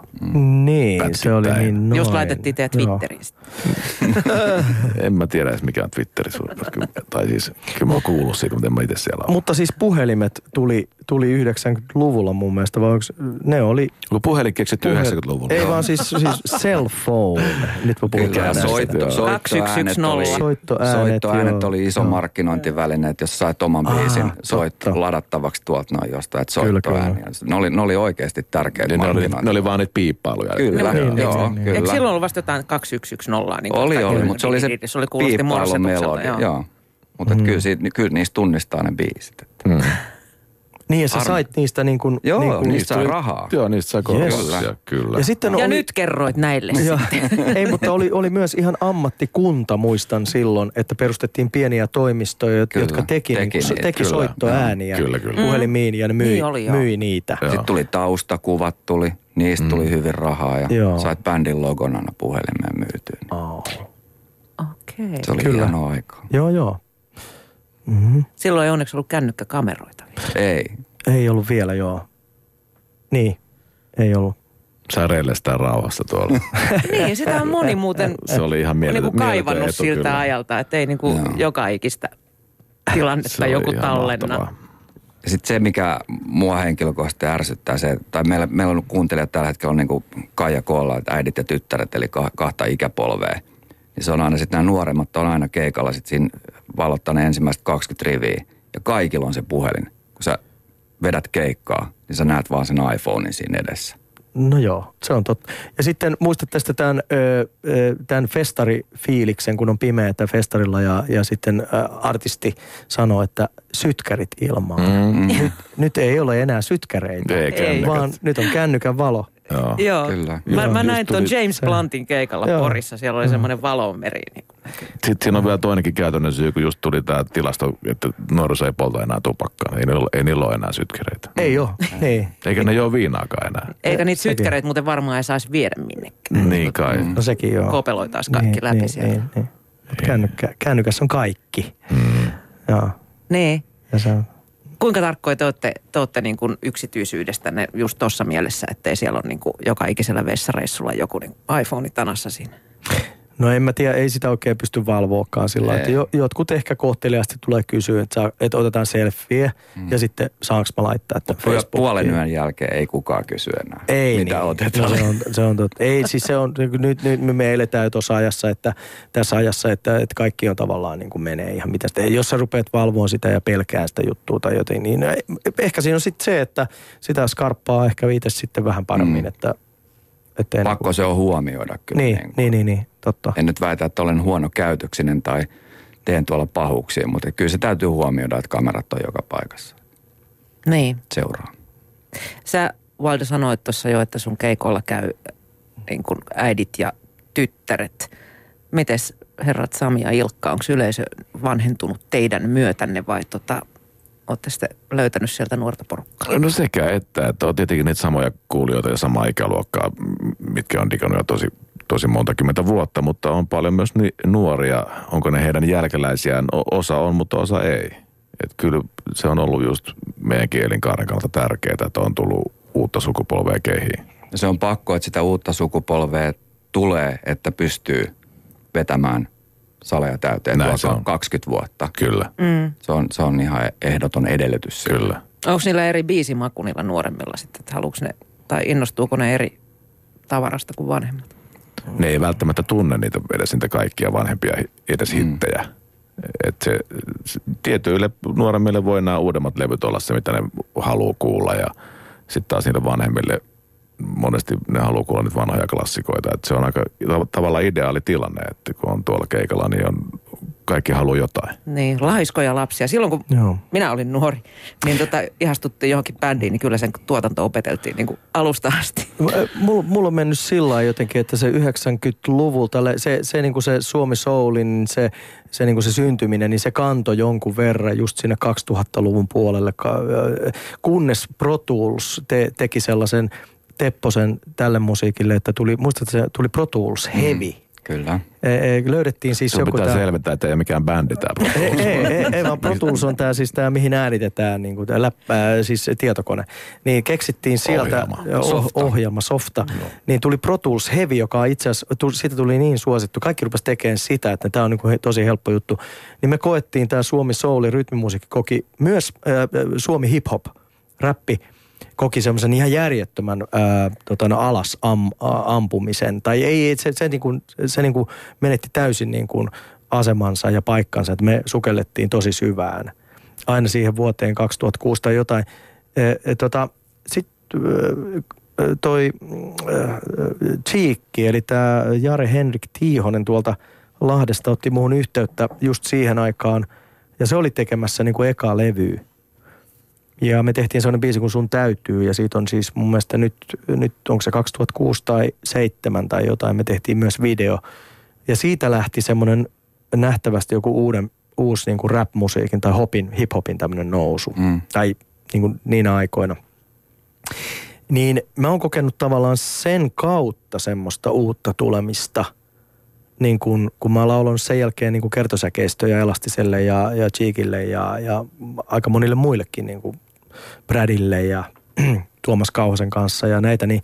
Niin, se oli niin noin. Jos laitettiin teidät Joo. Twitteriin. sitten. En mä tiedä edes mikä on Twitterissä. Kyllä- tai siis kyllä mä oon kuullut siitä, mutta en mä itse siellä ole. Mutta siis puhelimet tuli, tuli 90-luvulla mun mielestä, vai onko, ne oli... Kun puhelin keksitty Puhe- 90-luvulla. Ei vaan siis, siis cell phone. Nyt mä puhun näistä. soitto, soittoäänet oli, 2110. Soittoäänet, soittoäänet oli iso Joo. markkinointiväline, että jos sait oman Ah, biisin soit, totta. ladattavaksi tuolta noin jostain, että Kyllä, soittoääniä. Ne oli, ne oli oikeasti tärkeitä Niin ne, oli, ne oli vaan niitä piippailuja. Kyllä, Niin, niin, niin, joo, niin, niin. kyllä. Eikö silloin ollut vasta jotain 2110? Niin Oli, oli, mutta se oli se Se oli kuulosti piippailumelodi. morsetukselta, Joo. joo. joo. Mutta mm. kyllä, siitä, kyllä niistä tunnistaa ne biisit. Että. Mm. Niin, ja sä Armi. sait niistä niin kuin... Joo, niin kuin, niistä sai rahaa. Joo, niistä sai korvauksia, Yes. kyllä. Ja sitten Ja oli, nyt kerroit näille sitten. Ei, mutta oli, oli myös ihan ammattikunta, muistan silloin, että perustettiin pieniä toimistoja, Kyllä, jotka teki, teki teki, niin, niitä, teki kyllä. soittoääniä kyllä, kyllä. puhelimiin ja ne myi, Niin oli, joo. myi niitä. Joo. Sitten tuli taustakuvat, tuli, niistä tuli hyvin rahaa ja Joo. sait bändin logon aina puhelimeen myytyä. Oh. Okei. Se oli Kyllä. hieno aika. Joo, joo. Mm-hmm. Silloin ei onneksi ollut kännykkäkameroita. Ei. Ei ollut vielä, joo. Niin, ei ollut. Sai reillestää rauhassa tuolla. niin, sitä on moni muuten Se oli ihan on mieletön, niinku kaivannut mieletön etu, siltä kyllä. ajalta, että ei niinku Joo. joka ikistä tilannetta joku tallenna. mahtavaa. Ja sitten se, mikä mua henkilökohtaisesti ärsyttää, se, tai meillä, meillä on kuuntelijat tällä hetkellä on niin kuin Kaija Koolla, että äidit ja tyttäret, eli ka- kahta ikäpolvea. Niin se on aina sitten nämä nuoremmat on aina keikalla sitten siinä valottaa ne ensimmäiset 20 riviä. Ja kaikilla on se puhelin. Kun sä vedät keikkaa, niin sä näet vaan sen iPhonein siinä edessä. No joo, se on totta. Ja sitten muistat tästä tämän, tämän festarifiiliksen, kun on pimeätä festarilla ja, ja sitten artisti sanoo, että sytkärit ilmaan. Mm. Nyt, nyt ei ole enää sytkäreitä, Ei kännykät. vaan nyt on kännykän valo. Joo. Joo. Kyllä. Mä, Joo, mä näin tuon James Bluntin keikalla Joo. Porissa. Siellä oli semmoinen valomeri. Niin. Sitten siinä on vielä toinenkin käytännön syy, kun just tuli tämä tilasto, että nuoriso ei polta enää tupakkaa. Ei niillä, ei niillä ole enää sytkereitä. Ei ole, niin. Eikä ne juo viinaakaan enää. Eikä niitä Sekin. sytkäreitä muuten varmaan ei saisi viedä minnekään. Niin kai. No sekin joo. Kopeloitaisiin kaikki niin, läpi niin, sieltä. Niin, niin. Mut kännykkä, kännykässä on kaikki. Mm. Joo. Niin. Ja se on, Kuinka tarkkoja te olette, te olette niin kuin yksityisyydestänne just tuossa mielessä, ettei siellä ole niin kuin joka ikisellä vessareissulla joku niin iPhone tanassa siinä? No en mä tiedä, ei sitä oikein pysty valvoakaan sillä että jotkut ehkä kohteliaasti tulee kysyä, että, saa, että otetaan selfie mm. ja sitten saanko mä laittaa, että Facebookiin. Puolen yön jälkeen ei kukaan kysy enää, Ei mitä niin. otetaan. No, se on, se on totta. Ei siis se on, nyt, nyt me eletään jo tuossa ajassa, että tässä ajassa, että, että kaikki on tavallaan niin kuin menee ihan mitä sitä. Jos sä rupeat valvoa sitä ja pelkää sitä juttua tai jotain, niin eh- ehkä siinä on sitten se, että sitä skarppaa ehkä itse sitten vähän paremmin, Mm. että, että en, Pakko se on huomioida kyllä. niin, kuin. niin, niin, niin, totta. En nyt väitä, että olen huono käytöksinen tai teen tuolla pahuuksia, mutta kyllä se täytyy huomioida, että kamerat on joka paikassa. Niin. Seuraa. Sä, Valde, sanoit tuossa jo, että sun keikolla käy niin kuin äidit ja tyttäret. Mites herrat Sami ja Ilkka, onko yleisö vanhentunut teidän myötänne vai tota, olette sitten löytänyt sieltä nuorta porukkaa? No sekä että, että on tietenkin niitä samoja kuulijoita ja samaa ikäluokkaa, mitkä on digannut jo tosi, tosi monta kymmentä vuotta, mutta on paljon myös ni- nuoria. Onko ne heidän jälkeläisiään? O- osa on, mutta osa ei. Et kyllä se on ollut just meidänkin elinkaaren kannalta tärkeää, että on tullut uutta sukupolvea kehiin. Se on pakko, että sitä uutta sukupolvea tulee, että pystyy vetämään saleja täyteen Näin se on. 20 vuotta. Kyllä, Mm. Se on, se on ihan ehdoton edellytys. sille. kyllä. Onko niillä eri biisimaku niillä nuoremmilla sitten, että haluuks ne, tai innostuuko ne eri tavarasta kuin vanhemmat? Ne ei välttämättä tunne niitä edes niitä kaikkia vanhempia edes hittejä. Et se, se, tietyille nuoremmille voi nämä uudemmat levyt olla se, mitä ne haluaa kuulla ja sitten taas niille vanhemmille monesti ne haluaa kuulla niitä vanhoja klassikoita. Et se on aika tav- tavallaan ideaali tilanne, että kun on tuolla keikalla, niin on, kaikki haluaa jotain. Niin, laiskoja lapsia. Silloin kun Joo. minä olin nuori, niin tota, ihastuttiin johonkin bändiin, niin kyllä sen tuotanto opeteltiin niin kuin alusta asti. Mulla, mulla on mennyt sillä jotenkin, että se 90-luvulta, le- se, se, niin kuin se Suomi Soulin, se, se, niin kuin se syntyminen, niin se kantoi jonkun verran just siinä 2000-luvun puolelle, kunnes Pro Tools te, teki sellaisen Tepposen tälle musiikille, että tuli, muistatko se tuli Pro Tools Heavy. Kyllä. E, e, löydettiin siis Sun joku pitää tää- selventää, että ei ole mikään bändi tämä. ei, ei, ei, ei, vaan Pro Tools on tämä siis tämä, mihin äänitetään niin kuin tää läppää, siis tietokone. Niin keksittiin sieltä Ohjelma. oh, Softa. ohjelma, softa. No. Niin tuli Pro Tools Heavy, joka itse asiassa, tuli, siitä tuli niin suosittu. Kaikki rupesi tekemään sitä, että tämä on niin kuin he- tosi helppo juttu. Niin me koettiin tämä Suomi Soul rytmimusiikki koki myös äh, Suomi Hip Hop, räppi koki semmoisen ihan järjettömän ää, tota, no, alas am, a, ampumisen. Tai ei, se, se, niin kuin, se niin kuin menetti täysin niin kuin asemansa ja paikkansa, että me sukellettiin tosi syvään. Aina siihen vuoteen 2006 tai jotain. E, tota, Sitten toi Cheekki, eli tämä Jare Henrik Tiihonen tuolta Lahdesta otti muuhun yhteyttä just siihen aikaan. Ja se oli tekemässä niin kuin eka levyä. Ja me tehtiin sellainen biisi kuin Sun täytyy ja siitä on siis mun mielestä nyt, nyt onko se 2006 tai 2007 tai jotain, me tehtiin myös video. Ja siitä lähti semmoinen nähtävästi joku uuden, uusi niin kuin rap-musiikin tai hopin, hip-hopin tämmöinen nousu. Mm. Tai niin kuin niinä aikoina. Niin mä oon kokenut tavallaan sen kautta semmoista uutta tulemista – niin kun, kun mä laulan sen jälkeen niin kuin kertosäkeistöjä Elastiselle ja, ja Cheekille ja, ja aika monille muillekin, niin kuin Bradille ja Tuomas Kauhasen kanssa ja näitä, niin,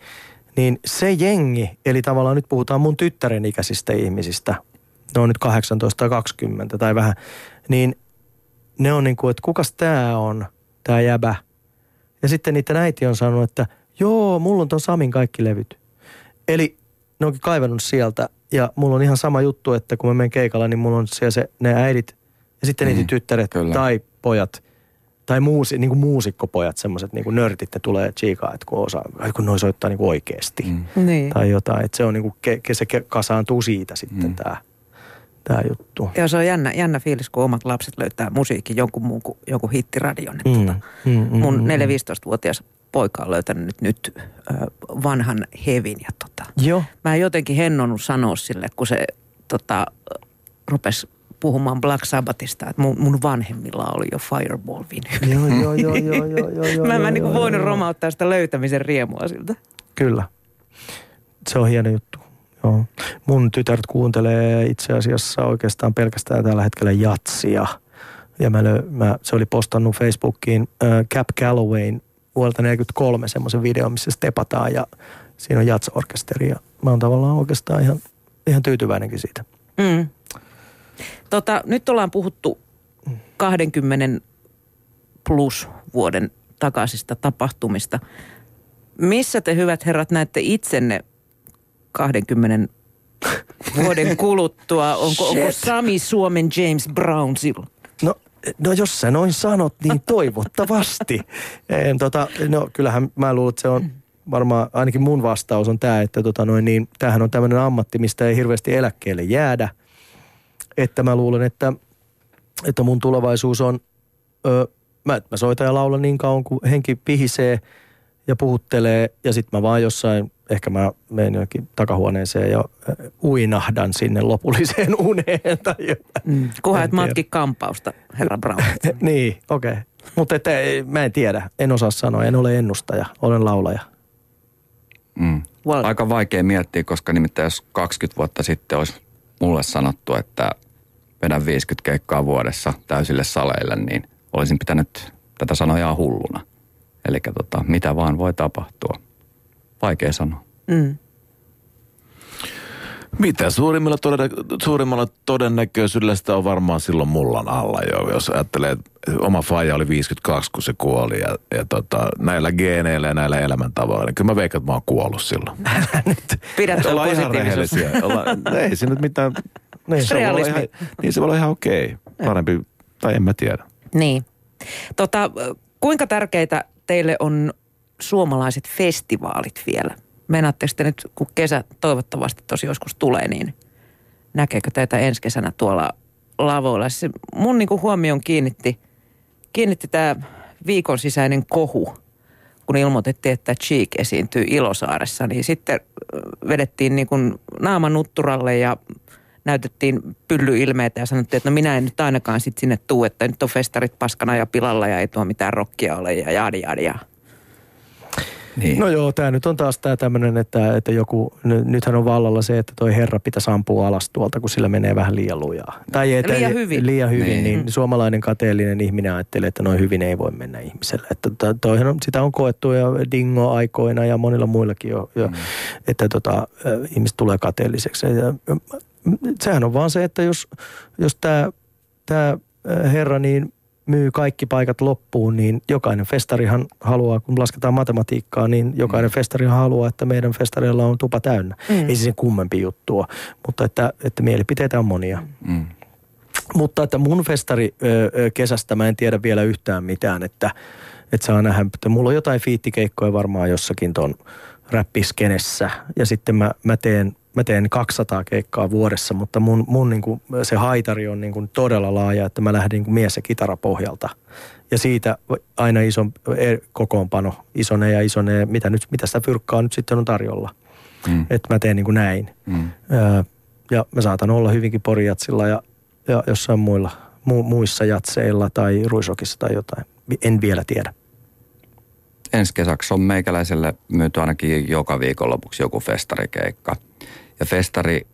niin se jengi, eli tavallaan nyt puhutaan mun tyttären ikäisistä ihmisistä, ne on nyt 18 tai 20 tai vähän, niin ne on niin kuin, että kukas tää on, tää jäbä. Ja sitten niiden äiti on sanonut, että joo, mulla on ton Samin kaikki levyt. Eli ne onkin kaivannut sieltä ja mulla on ihan sama juttu, että kun mä menen keikalla, niin mulla on siellä se, ne äidit ja sitten mm, niitä tyttäret kyllä. tai pojat tai muusi, niin kuin muusikkopojat, semmoiset niin kuin nörtit, ne tulee chiikaa, että kun, osaa, kun noi soittaa niin kuin oikeasti Mm. Niin. tai jotain. Että se on niin kuin, ke, ke, se kasaantuu siitä sitten mm. tämä tää juttu. Joo, se on jännä, jännä fiilis, kun omat lapset löytää musiikin jonkun muun kuin jonkun hittiradion. Mm. Mm, Tota, mm, mm, mun mm, 4-15-vuotias poika on löytänyt nyt, nyt vanhan hevin. Ja tota, Joo. mä en jotenkin hennonnut sanoa sille, kun se tota, rupesi puhumaan Black Sabbathista, että mun, mun vanhemmilla oli jo Fireball-vinyli. Joo, joo, joo, joo, joo, joo, joo. Mä en joo, mä niinku joo, voinut joo. romauttaa sitä löytämisen riemua siltä. Kyllä. Se on hieno juttu. Joo. Mun tytär kuuntelee itse asiassa oikeastaan pelkästään tällä hetkellä jatsia. Ja mä, lö, mä, se oli postannut Facebookiin äh, Cap Gallowayn vuodelta 43 semmoisen videon, missä stepataan ja siinä on jatsorkesteri. Ja mä oon tavallaan oikeastaan ihan, ihan tyytyväinenkin siitä. Mm. Tota, nyt ollaan puhuttu 20 plus vuoden takaisista tapahtumista. Missä te hyvät herrat näette itsenne 20 vuoden kuluttua? Onko, onko Sami Suomen James Brown silloin? No, no jos sä noin sanot, niin toivottavasti. en, tota, no kyllähän mä luulen, että se on varmaan, ainakin mun vastaus on tämä, että tota noin, niin, tämähän on tämmöinen ammatti, mistä ei hirveästi eläkkeelle jäädä. Että mä luulen, että, että mun tulevaisuus on, ö, mä, mä soitan ja laulan niin kauan, kun henki pihisee ja puhuttelee ja sitten mä vaan jossain, ehkä mä menen jonnekin takahuoneeseen ja ö, uinahdan sinne lopulliseen uneen tai jotain. Mm. Kunhan et matki kampausta, herra Brown. niin, okei. Okay. Mutta mä en tiedä, en osaa sanoa, en ole ennustaja, olen laulaja. Mm. Well- Aika vaikea miettiä, koska nimittäin jos 20 vuotta sitten olisi mulle sanottu, että vedän 50 keikkaa vuodessa täysille saleille, niin olisin pitänyt tätä sanoa ihan hulluna. Eli tota, mitä vaan voi tapahtua. Vaikea sanoa. Mm. Mitä suurimmalla, todennä- suurimmalla todennäköisyydellä sitä on varmaan silloin mullan alla jo. Jos ajattelee, että oma faija oli 52, kun se kuoli ja, ja tota, näillä geeneillä ja näillä elämäntavoilla, niin kyllä mä veikkaan, että mä oon kuollut silloin. Pidät tuon Ollaan ihan positiivisuus. rehellisiä. Ollaan, ei se nyt mitään... Niin. Se voi olla Realismi. ihan, niin se voi olla ihan okei. Parempi, tai en mä tiedä. Niin. Tota, kuinka tärkeitä teille on suomalaiset festivaalit vielä? Menaatteko te nyt, kun kesä toivottavasti tosi joskus tulee, niin näkeekö teitä ensi kesänä tuolla lavoilla? Se mun niin kuin kiinnitti, kiinnitti tämä viikon sisäinen kohu, kun ilmoitettiin, että Cheek esiintyy Ilosaaressa, niin sitten vedettiin niin kuin nutturalle ja näytettiin pyllyilmeitä ja sanottiin, että no minä en nyt ainakaan sit sinne tuu, että nyt on festarit paskana ja pilalla ja ei tuo mitään rokkia ole ja jadi jadi ja. Niin. No joo, tämä nyt on taas tämä tämmöinen, että, että joku, ny- nythän on vallalla se, että toi herra pitäisi ampua alas tuolta, kun sillä menee vähän liian lujaa. Tai että, Liian hyvin. Liian hyvin, niin. Niin. niin suomalainen kateellinen ihminen ajattelee, että noin hyvin ei voi mennä ihmiselle. Että to- toihan on, sitä on koettu jo Dingo-aikoina ja monilla muillakin jo, jo mm. että tota, ihmiset tulee kateelliseksi. Ja, sehän on vaan se, että jos, jos tämä tää ö, herra niin myy kaikki paikat loppuun, niin jokainen festarihan haluaa, kun lasketaan matematiikkaa, niin jokainen festarihan haluaa, että meidän festareilla on tupa täynnä. Mm. Ei se sen kummempi juttua, mutta että, että mielipiteitä on monia. Mm. Mutta että mun festari kesästä mä en tiedä vielä yhtään mitään, että, että saa nähdä. Että mulla on jotain fiittikeikkoja varmaan jossakin ton räppiskenessä ja sitten mä, mä teen Mä teen 200 keikkaa vuodessa, mutta mun, mun niin kuin, se haitari on niin kuin todella laaja, että mä lähdin niin kuin mies- ja kitarapohjalta. Ja siitä aina iso kokoonpano, isonee ja isonee, mitä, nyt, mitä sitä fyrkkaa nyt sitten on tarjolla. Mm. Että mä teen niin kuin näin. Mm. Öö, ja mä saatan olla hyvinkin porijatsilla ja, ja jossain muilla, mu, muissa jatseilla tai ruisokissa tai jotain. En vielä tiedä. ensi kesäksi on meikäläiselle myyty ainakin joka viikonlopuksi joku festarikeikka. Ja festari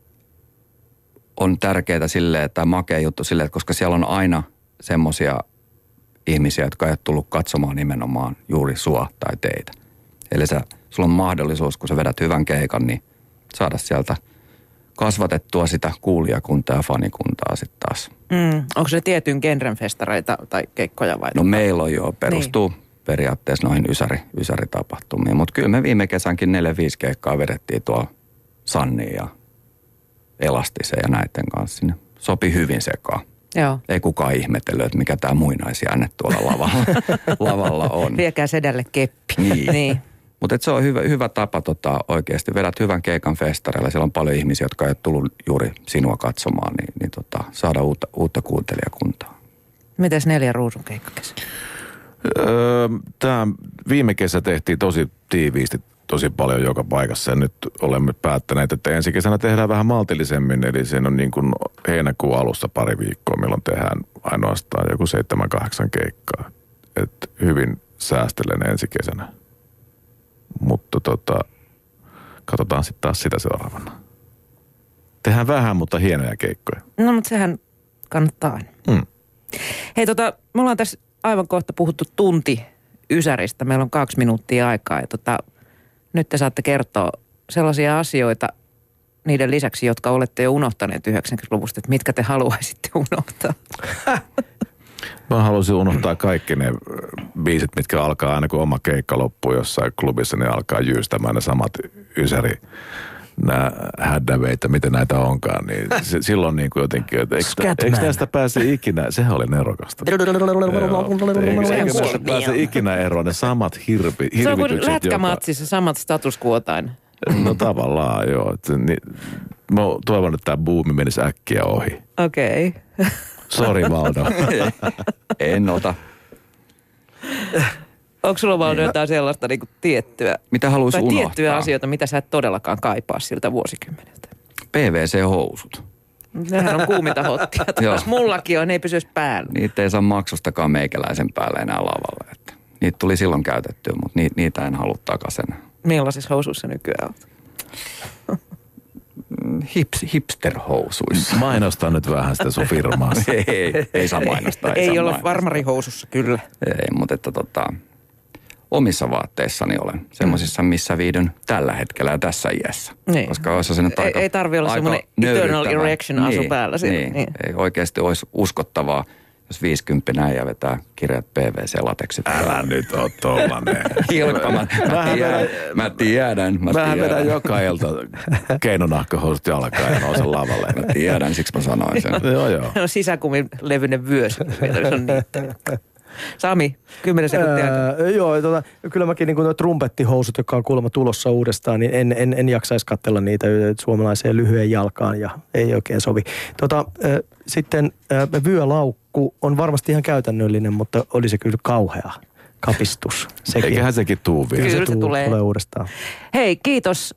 on tärkeää silleen, että makea juttu silleen, että koska siellä on aina semmoisia ihmisiä, jotka ei ole tullut katsomaan nimenomaan juuri sua tai teitä. Eli sä, sulla on mahdollisuus, kun sä vedät hyvän keikan, niin saada sieltä kasvatettua sitä kuulijakuntaa ja fanikuntaa sitten taas. Mm. Onko se tietyn genren festareita tai keikkoja vai? No meillä on jo, perustuu niin. periaatteessa noihin ysäri, ysäritapahtumiin. Mutta kyllä me viime kesänkin 4-5 keikkaa vedettiin tuo Sanni ja Elastisen ja näiden kanssa sinne. Sopi hyvin sekaan. Joo. Ei kukaan ihmetellyt, että mikä tämä muinaisjänne tuolla lavalla, lavalla on. Viekää sedälle keppi. Niin. niin. Mutta se on hyvä, hyvä tapa tota, oikeasti. Vedät hyvän keikan festareilla. Siellä on paljon ihmisiä, jotka ei ole tullut juuri sinua katsomaan, niin, niin tota, saada uutta, uutta kuuntelijakuntaa. Mites neljä ruusun keikka kesä? Öö, Tämä viime kesä tehtiin tosi tiiviisti, tosi paljon joka paikassa ja nyt olemme päättäneet, että ensi kesänä tehdään vähän maltillisemmin. Eli siinä on niin kuin heinäkuun alussa pari viikkoa, milloin tehdään ainoastaan joku 7-8 keikkaa. Et hyvin säästelen ensi kesänä. Mutta tota, katsotaan sitten taas sitä seuraavana. Tehdään vähän, mutta hienoja keikkoja. No, mutta sehän kannattaa aina. Mm. Hei tota, me ollaan tässä aivan kohta puhuttu tunti Ysäristä. Meillä on kaksi minuuttia aikaa ja tota, nyt te saatte kertoa sellaisia asioita niiden lisäksi, jotka olette jo unohtaneet 90-luvusta, että mitkä te haluaisitte unohtaa. Mä haluaisin unohtaa kaikki ne ö, biisit, mitkä alkaa aina kun oma keikka loppuu jossain klubissa, niin alkaa jyystämään ne samat ysäri nämä häddäveitä, miten näitä onkaan, niin se, silloin niin kuin jotenkin, että eikö, eikö tästä pääse ikinä, sehän oli nerokasta. Eikö, tästä pääse ikinä eroon ne samat hirvi, Se on kuin hirvitykset, lätkämatsissa samat status quotain. No tavallaan joo. Että, niin, mä toivon, että tämä buumi menisi äkkiä ohi. Okei. Okay. Sori Valdo. En ota. Onko sulla Valdo jotain sellaista niin tiettyä? Mitä haluaisi unohtaa? tiettyjä asioita, mitä sä et todellakaan kaipaa siltä vuosikymmeneltä? PVC-housut. Nehän on kuuminta hottia. Taas mullakin on, ne ei pysyisi päällä. Niitä ei saa maksustakaan meikäläisen päälle enää lavalle. Että niitä tuli silloin käytettyä, mutta ni, niitä en halua takaisin. Millaisissa housuissa nykyään olet? Hips, hipsterhousuissa. Mainosta nyt vähän sitä sun firmaa. ei, ei, ei saa mainostaa. Ei, saa olla mainostaa. farmarihousussa, kyllä. Ei, mutta että tota, omissa vaatteissani olen. Semmoisissa, missä viidyn tällä hetkellä ja tässä iässä. Niin. Koska olisi se nyt Ei- aika, ei tarvi olla semmoinen eternal erection asu päällä siinä. Niin, Niin. Ei oikeasti olisi uskottavaa, jos 50 ja vetää kirjat PVC-lateksit. Älä nyt oo tollanen. Hilkka, mä, mä, tiedän, mä tiedän, mä tiedän. vedän joka ilta keinonahkahousut jalkaan ja nousen lavalle. Mä tiedän, siksi mä sanoin sen. joo, joo. Se on sisäkumin levyinen vyös. Se on niitä. Sami, kymmenen sekuntia. aikaa. Ää, joo, tota, kyllä mäkin niin nuo trumpettihousut, jotka on kuulemma tulossa uudestaan, niin en, en, en jaksaisi katsella niitä suomalaiseen lyhyen jalkaan ja ei oikein sovi. Tota, ää, sitten ää, vyölaukku on varmasti ihan käytännöllinen, mutta oli se kyllä kauhea kapistus. Sekin. Eiköhän sekin tuu vielä. Kyllä se tuu- tulee. tulee uudestaan. Hei, kiitos